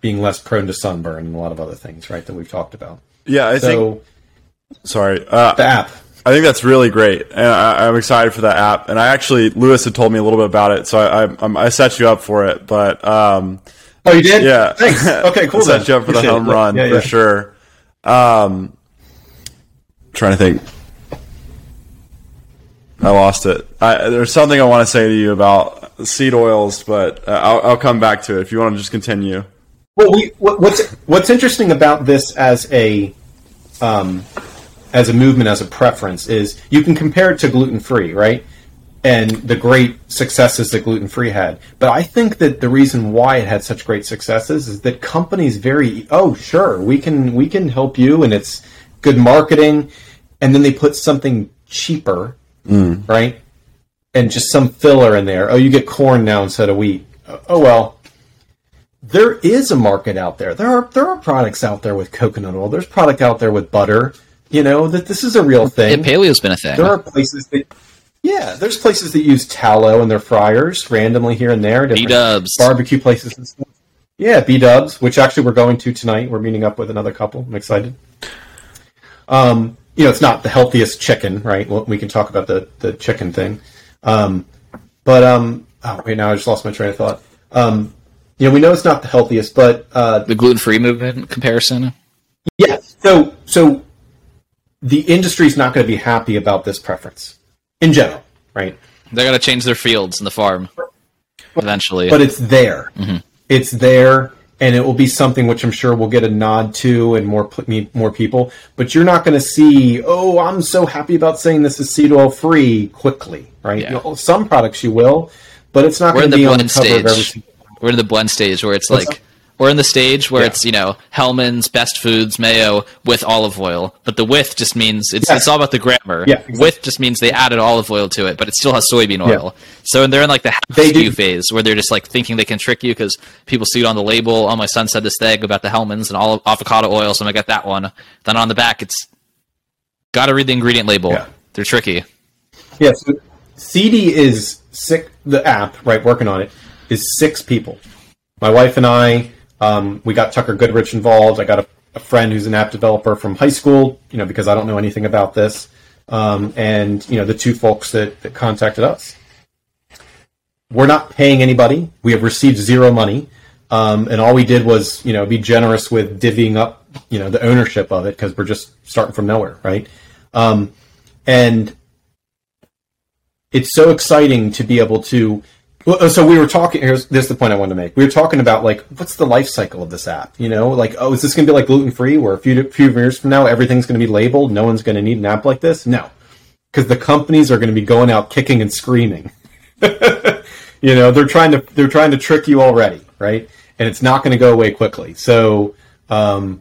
being less prone to sunburn and a lot of other things, right? That we've talked about. Yeah, I So think. Sorry, uh, the app. I think that's really great, and I, I'm excited for that app. And I actually, Louis had told me a little bit about it, so I, I, I set you up for it. But um, Oh, you did? yeah, Thanks. Okay, cool. set you up for the Appreciate it. home run Yeah, for yeah. sure. Um, trying to think. I lost it. I, there's something I want to say to you about seed oils, but uh, I'll, I'll come back to it if you want to just continue. Well, we what, what's what's interesting about this as a um, as a movement, as a preference, is you can compare it to gluten free, right? And the great successes that gluten free had. But I think that the reason why it had such great successes is that companies very oh sure we can we can help you and it's good marketing, and then they put something cheaper, mm. right? And just some filler in there. Oh, you get corn now instead of wheat. Oh well, there is a market out there. There are there are products out there with coconut oil. There's product out there with butter. You know that this is a real thing. Yeah, paleo's been a thing. there are places that yeah, there's places that use tallow in their fryers randomly here and there. different B-dubs. barbecue places and stuff. Yeah, B Dubs, which actually we're going to tonight. We're meeting up with another couple. I'm excited. Um, you know, it's not the healthiest chicken, right? Well, we can talk about the the chicken thing. Um, but um, oh wait, now I just lost my train of thought. Um, you know, we know it's not the healthiest, but uh, the gluten-free movement comparison. yeah. So so the industry's not going to be happy about this preference in general, right? They're gonna change their fields in the farm eventually. but it's there. Mm-hmm. It's there, and it will be something which I'm sure we'll get a nod to and more more people. But you're not going to see, oh, I'm so happy about saying this is seed oil free quickly, right? Yeah. You know, some products you will, but it's not going in to be on the cover of every. stage. We're in the blend stage where it's What's like We're in the stage where Yeah. it's you know Hellmann's best foods mayo with olive oil, but the with just means it's Yeah. it's all about the grammar. Yeah, exactly. With just means they added olive oil to it, but it still has soybean oil. So and they're in like the They skew do- phase where they're just like thinking they can trick you because people see it on the label. Oh, my son said this thing about the Hellmann's and all avocado oil, so I'm gonna get that one. Then on the back, it's got to read the ingredient label. Yeah. They're tricky. Yeah, so Seedy is six. The app, right, working on it, is six people. My wife and I, um, we got Tucker Goodrich involved. I got a, a friend who's an app developer from high school, you know, because I don't know anything about this, um, and you know, the two folks that, that contacted us. We're not paying anybody. We have received zero money, um, and all we did was, you know, be generous with divvying up, you know, the ownership of it because we're just starting from nowhere, right? Um, and it's so exciting to be able to well, so we were talking here's the point i wanted to make. We were talking about like what's the life cycle of this app you know? Like oh is this going to be like gluten free where a few few years from now everything's going to be labeled no one's going to need an app like this? No. Because the companies are going to be going out kicking and screaming. You know they're trying to they're trying to trick you already right? And it's not going to go away quickly. So um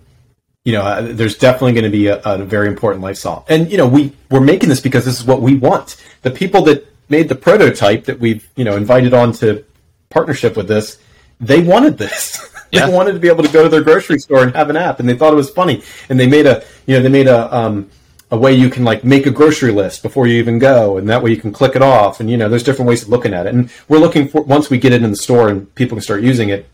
you know, uh, there's definitely going to be a, a very important life cycle. And you know, we we're making this because this is what we want. The people that made the prototype that we've you know invited on to partnership with this, they wanted this. Yeah. they wanted to be able to go to their grocery store and have an app, and they thought it was funny. And they made a you know they made a um, a way you can like make a grocery list before you even go, and that way you can click it off. And you know, there's different ways of looking at it. And we're looking for once we get it in the store and people can start using it,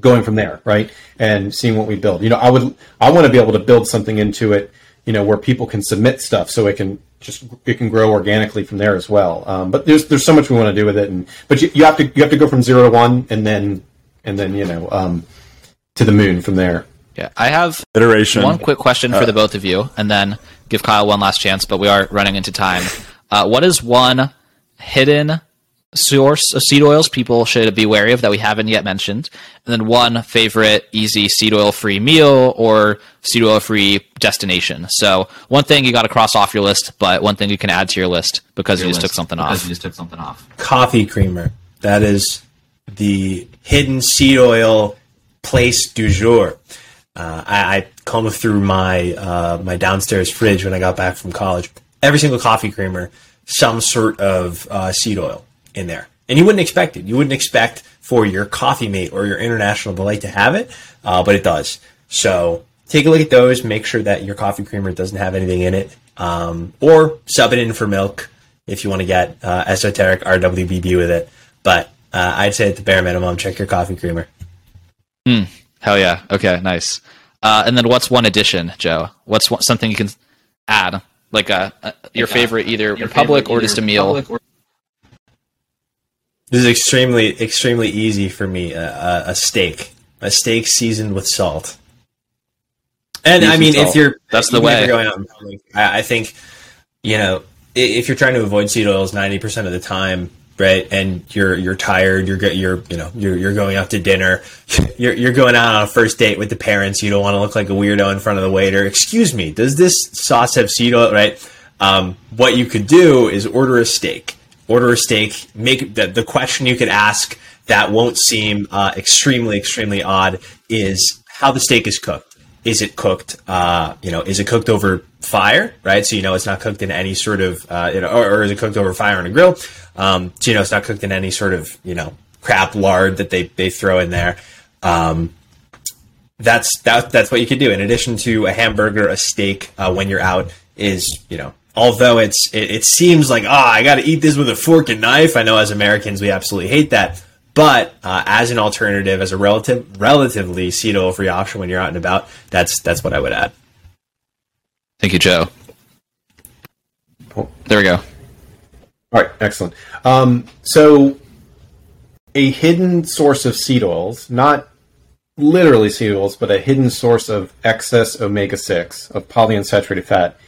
going from there, right? And seeing what we build. You know, I would I want to be able to build something into it, you know, where people can submit stuff so it can just it can grow organically from there as well. Um, but there's there's so much we want to do with it, and but you, you have to you have to go from zero to one, and then and then you know um, to the moon from there. Yeah, I have Iteration. One quick question for the both of you, and then give Kyle one last chance. But we are running into time. Uh, what is one hidden source of seed oils people should be wary of that we haven't yet mentioned? And then one favorite easy seed oil free meal or seed oil free destination. So one thing you got to cross off your list, but one thing you can add to your list because you just took something off. You just took something off. coffee creamer. That is the hidden seed oil place du jour. Uh, I, I combed through my uh, my downstairs fridge when I got back from college. Every single coffee creamer, some sort of uh, seed oil in there, and you wouldn't expect it. You wouldn't expect for your coffee mate or your international delight to have it, uh, but it does. So take a look at those. Make sure that your coffee creamer doesn't have anything in it, um, or sub it in for milk if you want to get uh, esoteric RWBB with it. But uh, I'd say at the bare minimum, check your coffee creamer. Hmm. Hell yeah. Okay, nice. Uh, and then what's one addition, Joe? What's one, something you can add? Like a, a your favorite, either Republic or just a meal. This is extremely, extremely easy for me. Uh, a, a steak, a steak seasoned with salt. And I mean, if you're That's the way. you're going out public, I, I think you know if you're trying to avoid seed oils ninety percent of the time, right? And you're you're tired, you're you're you know you're you're going out to dinner, you're you're going out on a first date with the parents. You don't want to look like a weirdo in front of the waiter. Excuse me, does this sauce have seed oil? Right? Um, what you could do is order a steak. Order a steak. Make the, the question you could ask that won't seem uh, extremely extremely odd is how the steak is cooked. Is it cooked uh, you know is it cooked over fire right? So you know it's not cooked in any sort of uh, you know or, or is it cooked over fire on a grill? Um, so you know it's not cooked in any sort of you know crap lard that they, they throw in there. Um, that's that, that's what you could do. In addition to a hamburger a steak uh, when you're out is you know although it's it, it seems like ah i gotta eat this with a fork and knife i know as americans we absolutely hate that but uh, as an alternative as a relative relatively seed oil free option when you're out and about that's that's what i would add Thank you, Joe. There we go. All right, excellent. Um, so, a hidden source of seed oils, not literally seed oils, but a hidden source of excess omega 6, of polyunsaturated fat,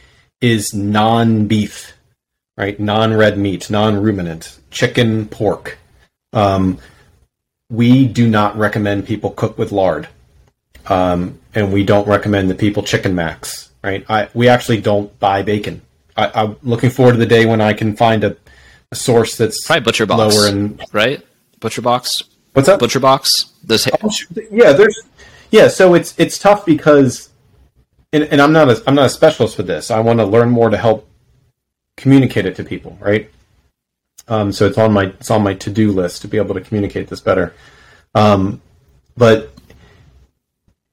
is non beef, right? Non red meat, non ruminant, chicken, pork. Um, we do not recommend people cook with lard. Um, and we don't recommend that people chicken max, right? I, we actually don't buy bacon. I, I'm looking forward to the day when I can find a, a source that's Probably Butcher Box. lower in right? Butcher Box What's up? Butcher Box. This Oh, yeah, there's yeah. So it's it's tough because, and, and I'm not a I'm not a specialist for this. I want to learn more to help communicate it to people, right? Um, so it's on my it's on my to do list to be able to communicate this better. Um, but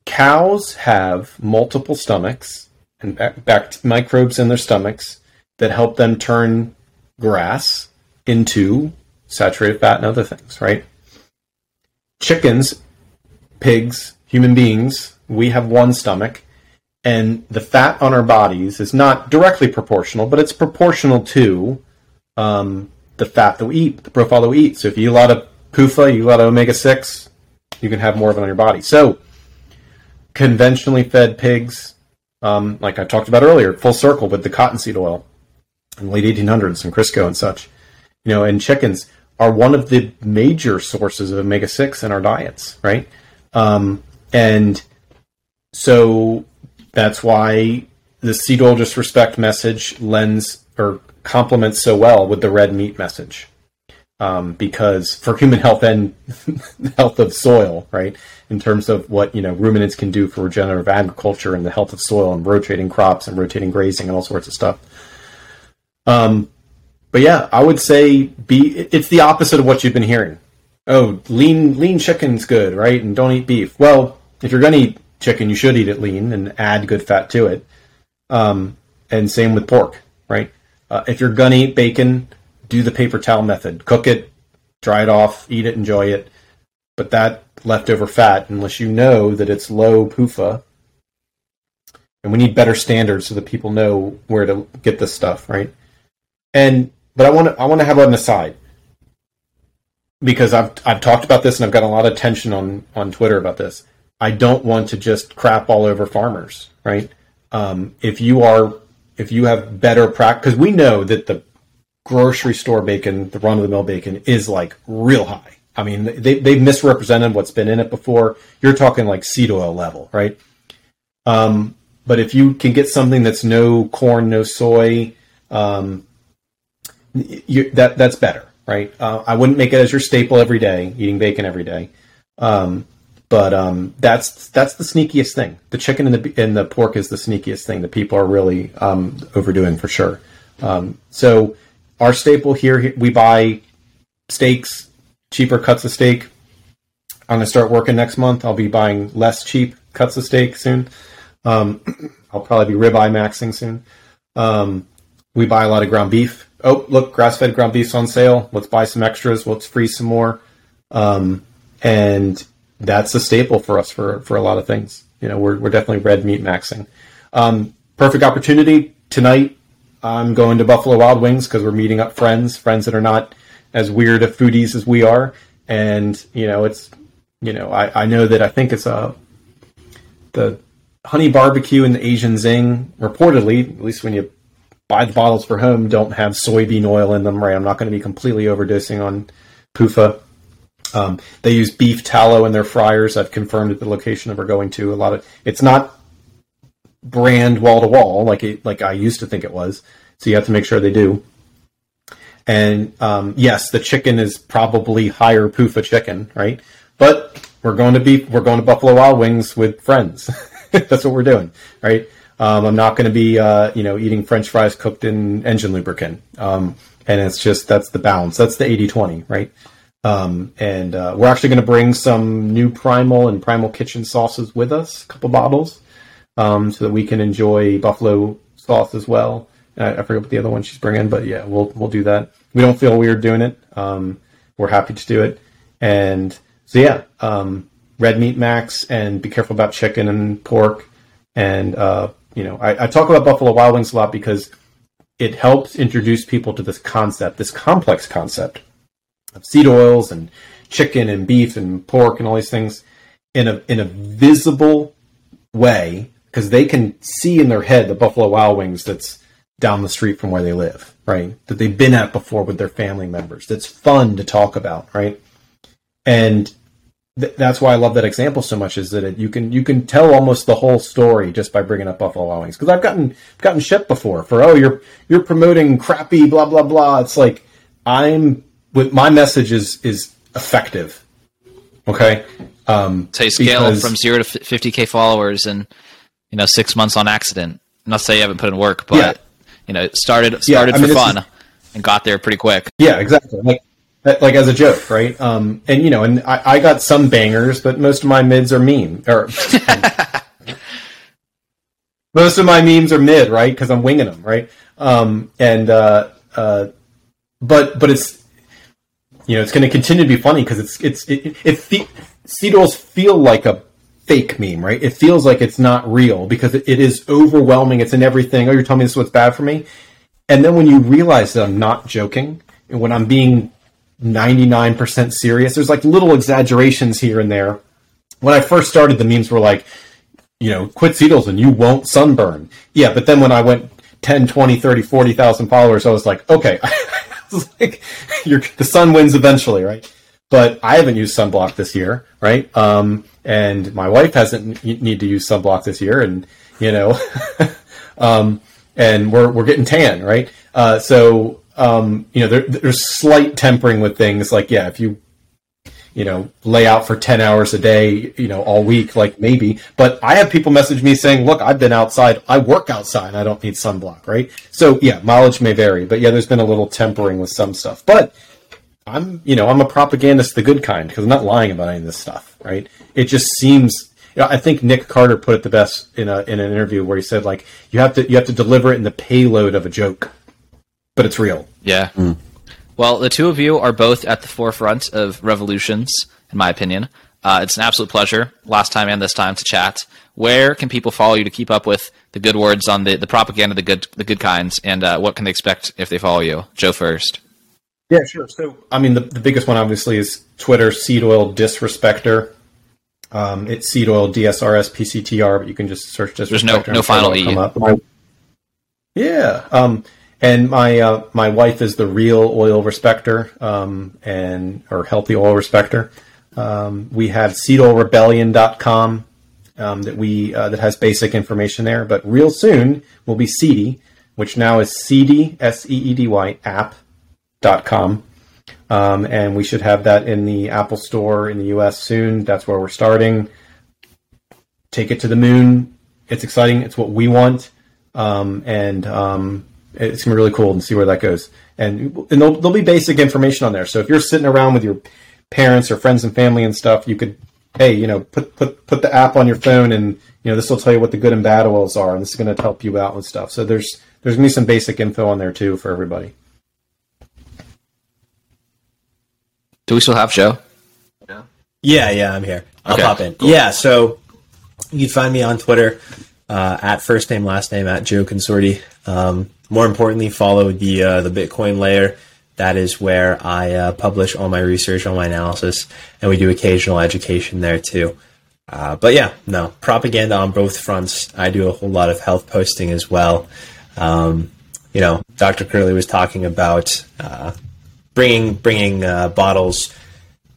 cows have multiple stomachs and back microbes in their stomachs that help them turn grass into saturated fat and other things, right? Chickens, pigs, human beings, we have one stomach, and the fat on our bodies is not directly proportional, but it's proportional to um, the fat that we eat, the profile that we eat. So if you eat a lot of PUFA, you eat a lot of omega 6, you can have more of it on your body. So conventionally fed pigs, um, like I talked about earlier, full circle with the cottonseed oil in the late 1800s and Crisco and such, you know, and chickens are one of the major sources of omega 6 in our diets, right? Um, and so that's why the seed oil Disrespect message lends or complements so well with the red meat message. Um, because for human health and health of soil, right, in terms of what you know ruminants can do for regenerative agriculture and the health of soil and rotating crops and rotating grazing and all sorts of stuff. Um, but yeah, I would say be it's the opposite of what you've been hearing. Oh, lean lean chicken's good, right? And don't eat beef. Well, if you're going to eat chicken, you should eat it lean and add good fat to it. Um, and same with pork, right? Uh, if you're to eat bacon, do the paper towel method. Cook it, dry it off, eat it, enjoy it. But that leftover fat, unless you know that it's low PUFA, and we need better standards so that people know where to get this stuff, right? And but I want to I want to have an aside because I've I've talked about this and I've got a lot of attention on on Twitter about this. I don't want to just crap all over farmers, right? Um, if you are if you have better practice, because we know that the grocery store bacon, the run of the mill bacon, is like real high. I mean, they they've misrepresented what's been in it before. You're talking like seed oil level, right? Um, but if you can get something that's no corn, no soy, um, you, that that's better, right? Uh, I wouldn't make it as your staple every day, eating bacon every day, um, but um, that's that's the sneakiest thing. The chicken and the and the pork is the sneakiest thing that people are really um, overdoing for sure. Um, so our staple here, we buy steaks, cheaper cuts of steak. I'm gonna start working next month. I'll be buying less cheap cuts of steak soon. Um, I'll probably be ribeye maxing soon. Um, we buy a lot of ground beef. Oh, look, grass-fed ground beef's on sale. Let's buy some extras. Let's freeze some more. Um, and that's a staple for us for for a lot of things. You know, we're we're definitely red meat maxing. Um, perfect opportunity tonight. I'm going to Buffalo Wild Wings because we're meeting up friends, friends that are not as weird of foodies as we are. And you know, it's you know, I, I know that I think it's a the honey barbecue and the Asian zing reportedly, at least when you buy the bottles for home, don't have soybean oil in them. Right, I'm not going to be completely overdosing on PUFA. Um, they use beef tallow in their fryers. I've confirmed at the location that we're going to. A lot of it's not brand wall to wall like it, like I used to think it was. So you have to make sure they do. And um, yes, the chicken is probably higher PUFA chicken, right? But we're going to be we're going to Buffalo Wild Wings with friends. That's what we're doing, right? Um, I'm not going to be uh, you know eating French fries cooked in engine lubricant. Um, and it's just that's the balance. That's the 80-20, right? Um, and uh, we're actually going to bring some new Primal and Primal Kitchen sauces with us, a couple bottles, um, so that we can enjoy buffalo sauce as well. I, I forget what the other one she's bringing, but yeah, we'll we'll do that. We don't feel weird doing it. Um, we're happy to do it, and so yeah, um, red meat max, and be careful about chicken and pork, and uh, you know, I, I talk about Buffalo Wild Wings a lot because it helps introduce people to this concept, this complex concept of seed oils and chicken and beef and pork and all these things in a in a visible way because they can see in their head the Buffalo Wild Wings that's down the street from where they live, right? That they've been at before with their family members. That's fun to talk about, right? And th- that's why I love that example so much. Is that it, you can you can tell almost the whole story just by bringing up Buffalo Wild Wings. Because I've gotten gotten shit before for oh you're you're promoting crappy blah blah blah. It's like I'm with my message is is effective Okay. Um, So you scale because- from zero to fifty k followers in you know six months on accident. Not say you haven't put in work, but Yeah. you know it started Yeah, started mean, for this fun is- and got there pretty quick. Yeah, exactly. Like, like as a joke, right? Um, and you know, and I, I got some bangers, but most of my mids are mean. Or most of my memes are mid, right? Because I'm winging them, right? Um, and uh, uh, but but it's you know it's going to continue to be funny because it's it's it, it fe- seed oils feel like a fake meme, right? It feels like it's not real because it, it is overwhelming. It's in everything. Oh, you're telling me this is what's bad for me, and then when you realize that I'm not joking and when I'm being 99% serious, there's like little exaggerations here and there. When I first started, the memes were like, you know, quit seed oils and you won't sunburn. Yeah, but then when I went 10, 20, 30, 40,000 followers, I was like, okay, like, the sun wins eventually, right? But I haven't used sunblock this year, right? Um, and my wife hasn't need to use sunblock this year, and you know, um, and we're we're getting tan, right? Uh, so um, you know, there, there's slight tempering with things like yeah, if you you know lay out for 10 hours a day you know all week like maybe. But i have people message me saying look i've been outside. I work outside. I don't need sunblock right? So yeah mileage may vary. But yeah there's been a little tempering with some stuff. But i'm you know i'm a propagandist the good kind because i'm not lying about any of this stuff right? It just seems you know, I think Nick Carter put it the best in a in an interview where he said like you have to you have to deliver it in the payload of a joke, but it's real. Yeah. Hmm. Well, the two of you are both at the forefront of revolutions, in my opinion. Uh, it's an absolute pleasure, last time and this time, to chat. Where can people follow you to keep up with the good words on the, the propaganda, the good the good kinds, and uh, what can they expect if they follow you? Joe first. Yeah, sure. So, I mean, the, the biggest one obviously is Twitter seed oil disrespecter. Um, it's seed oil DSRS PCTR, but you can just search disrespecter. There's no- no final E. up. Yeah. Um, and my uh, my wife is the real oil respecter, um, and or healthy oil respecter. Um, we have seedoilrebellion.com um, that we uh, that has basic information there, but real soon will be Seedy, which now is Seedy S E E D Y app dot com. Um, and we should have that in the Apple Store in the US soon. That's where we're starting. Take it to the moon. It's exciting. It's what we want. Um, and um, it's gonna be really cool and see where that goes. And and there'll, there'll be basic information on there. So if you're sitting around with your parents or friends and family and stuff, you could, hey, you know, put put put the app on your phone, and you know this will tell you what the good and bad oils are, and this is going to help you out with stuff. So there's there's gonna be some basic info on there too for everybody. Do we still have Joe? Yeah, yeah, yeah I'm here. I'll Okay, pop in. Yeah, so you can find me on Twitter uh, at first name last name at Joe Consorti. Um, more importantly, follow the uh, the Bitcoin layer. That is where I uh, publish all my research, all my analysis, and we do occasional education there too. Uh, but yeah, no propaganda on both fronts. I do a whole lot of health posting as well. Um, you know, Dr. Curley was talking about uh, bringing bringing uh, bottles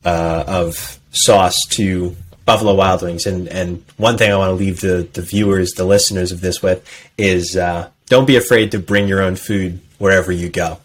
uh, of sauce to Buffalo Wild Wings. And, and one thing I want to leave the, the viewers, the listeners of this with is uh, don't be afraid to bring your own food wherever you go.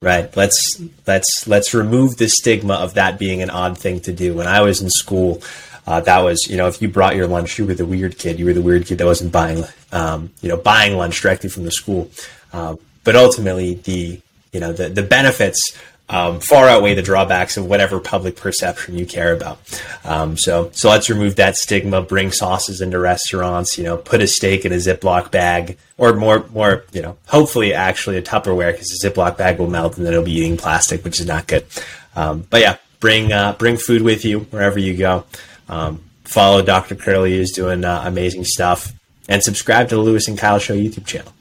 Right. Let's let's let's remove the stigma of that being an odd thing to do. When I was in school, uh, that was you know if you brought your lunch, you were the weird kid. You were the weird kid that wasn't buying um, you know buying lunch directly from the school. Uh, but ultimately, the you know the the benefits um, far outweigh the drawbacks of whatever public perception you care about. Um, so, so let's remove that stigma. Bring sauces into restaurants. You know, put a steak in a Ziploc bag, or more, more. You know, hopefully, actually a Tupperware because a Ziploc bag will melt and then it'll be eating plastic, which is not good. Um, but yeah, bring uh, bring food with you wherever you go. Um, follow Dr. Curley, who's doing uh, amazing stuff, and subscribe to the Louis and Kyle Show YouTube channel.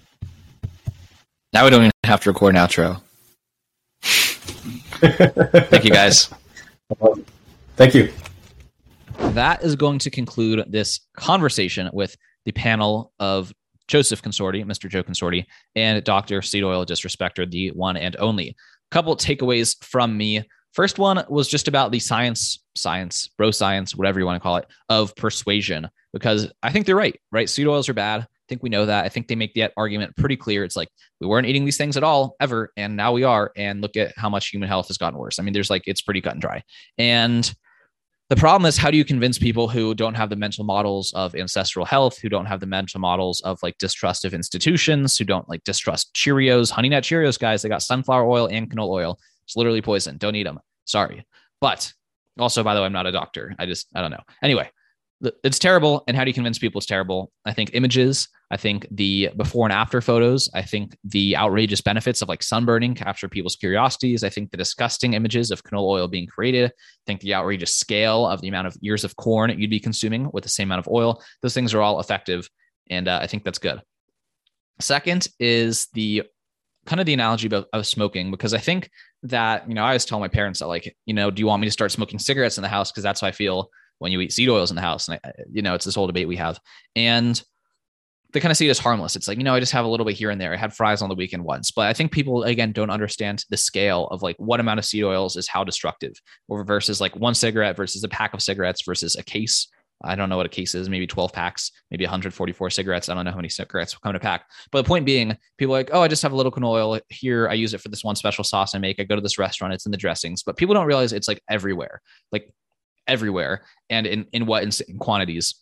Now we don't even have to record an outro. Thank you guys. Thank you. that is going to conclude this conversation with the panel of Joseph Consorti, Mr. Joe Consorti, and Dr. Seed Oil Disrespecter, the one and only. Couple takeaways from me. First one was just about the science, science, bro science, whatever you want to call it, of persuasion, because I think they're right, right? Seed oils are bad. Think we know that. I think they make that argument pretty clear. It's like we weren't eating these things at all ever, and now we are. And look at how much human health has gotten worse. I mean, there's like, it's pretty cut and dry. And the problem is how do you convince people who don't have the mental models of ancestral health who don't have the mental models of like distrust of institutions who don't like distrust cheerios honey nut cheerios guys they got sunflower oil and canola oil it's literally poison don't eat them sorry but also by the way i'm not a doctor i just i don't know anyway it's terrible and how do you convince people it's terrible i think images i think the before and after photos i think the outrageous benefits of like sunburning capture people's curiosities i think the disgusting images of canola oil being created i think the outrageous scale of the amount of ears of corn you'd be consuming with the same amount of oil those things are all effective and uh, i think that's good second is the kind of the analogy of, of smoking because i think that you know i always tell my parents that like you know do you want me to start smoking cigarettes in the house because that's how i feel when you eat seed oils in the house. And I, you know, it's this whole debate we have. And they kind of see it as harmless. It's like, you know, I just have a little bit here and there. I had fries on the weekend once, but I think people again don't understand the scale of like what amount of seed oils is how destructive, or versus like one cigarette versus a pack of cigarettes versus a case. I don't know what a case is, maybe 12 packs, maybe 144 cigarettes. I don't know how many cigarettes come in a pack. But the point being, people are like, oh, I just have a little canola oil here. I use it for this one special sauce I make. I go to this restaurant, it's in the dressings. But people don't realize it's like everywhere. Like everywhere and in, in what in, in quantities.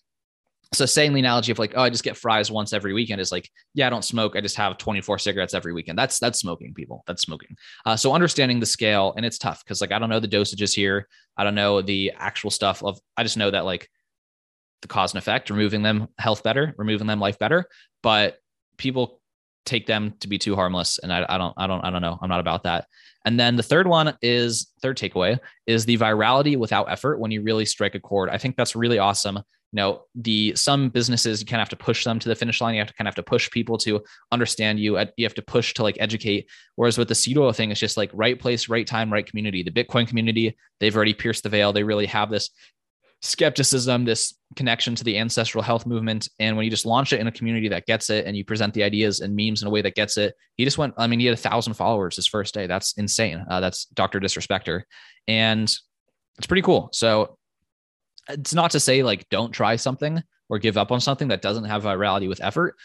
So saying the analogy of like, oh, I just get fries once every weekend is like, yeah, I don't smoke. I just have 24 cigarettes every weekend. That's that's smoking, people. That's smoking. Uh, so understanding the scale, and it's tough because like I don't know the dosages here. I don't know the actual stuff of. I just know that like the cause and effect, removing them health better, removing them life better. But people take them to be too harmless, and I, I don't, I don't, I don't know. I'm not about that. And then the third one is third takeaway is the virality without effort when you really strike a chord. I think that's really awesome. You know, the some businesses you kind of have to push them to the finish line. You have to kind of have to push people to understand you. You have to push to like educate. Whereas with the seed oil thing, it's just like right place, right time, right community. The Bitcoin community, they've already pierced the veil. They really have this skepticism, this connection to the ancestral health movement. And when you just launch it in a community that gets it and you present the ideas and memes in a way that gets it, he just went, I mean, he had a thousand followers his first day. That's insane. Uh, that's Dr. Disrespecter. And it's pretty cool. So it's not to say like don't try something or give up on something that doesn't have virality with effort,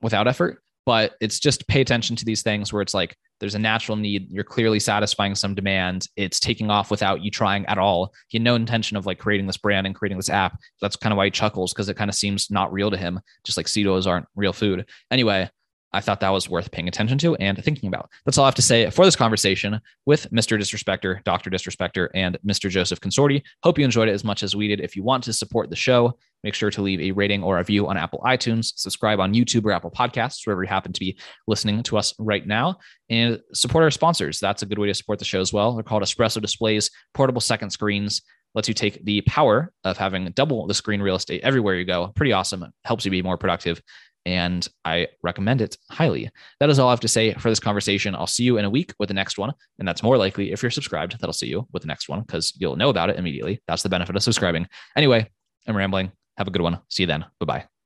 without effort but it's just pay attention to these things where it's like there's a natural need you're clearly satisfying some demand it's taking off without you trying at all. He had no intention of like creating this brand and creating this app. That's kind of why he chuckles because it kind of seems not real to him just like seed oils aren't real food. Anyway I thought that was worth paying attention to and thinking about. That's all I have to say for this conversation with Mr. Disrespecter, Dr. Disrespecter, and Mr. Joseph Consorti. Hope you enjoyed it as much as we did. If you want to support the show, make sure to leave a rating or a review on Apple iTunes, subscribe on YouTube or Apple Podcasts, wherever you happen to be listening to us right now, and support our sponsors. That's a good way to support the show as well. They're called Espresso Displays, portable second screens lets you take the power of having double the screen real estate everywhere you go. Pretty awesome. Helps you be more productive and I recommend it highly. That is all I have to say for this conversation. I'll see you in a week with the next one. And that's more likely if you're subscribed, that'll see you with the next one because you'll know about it immediately. That's the benefit of subscribing. Anyway, I'm rambling. Have a good one. See you then. Bye bye.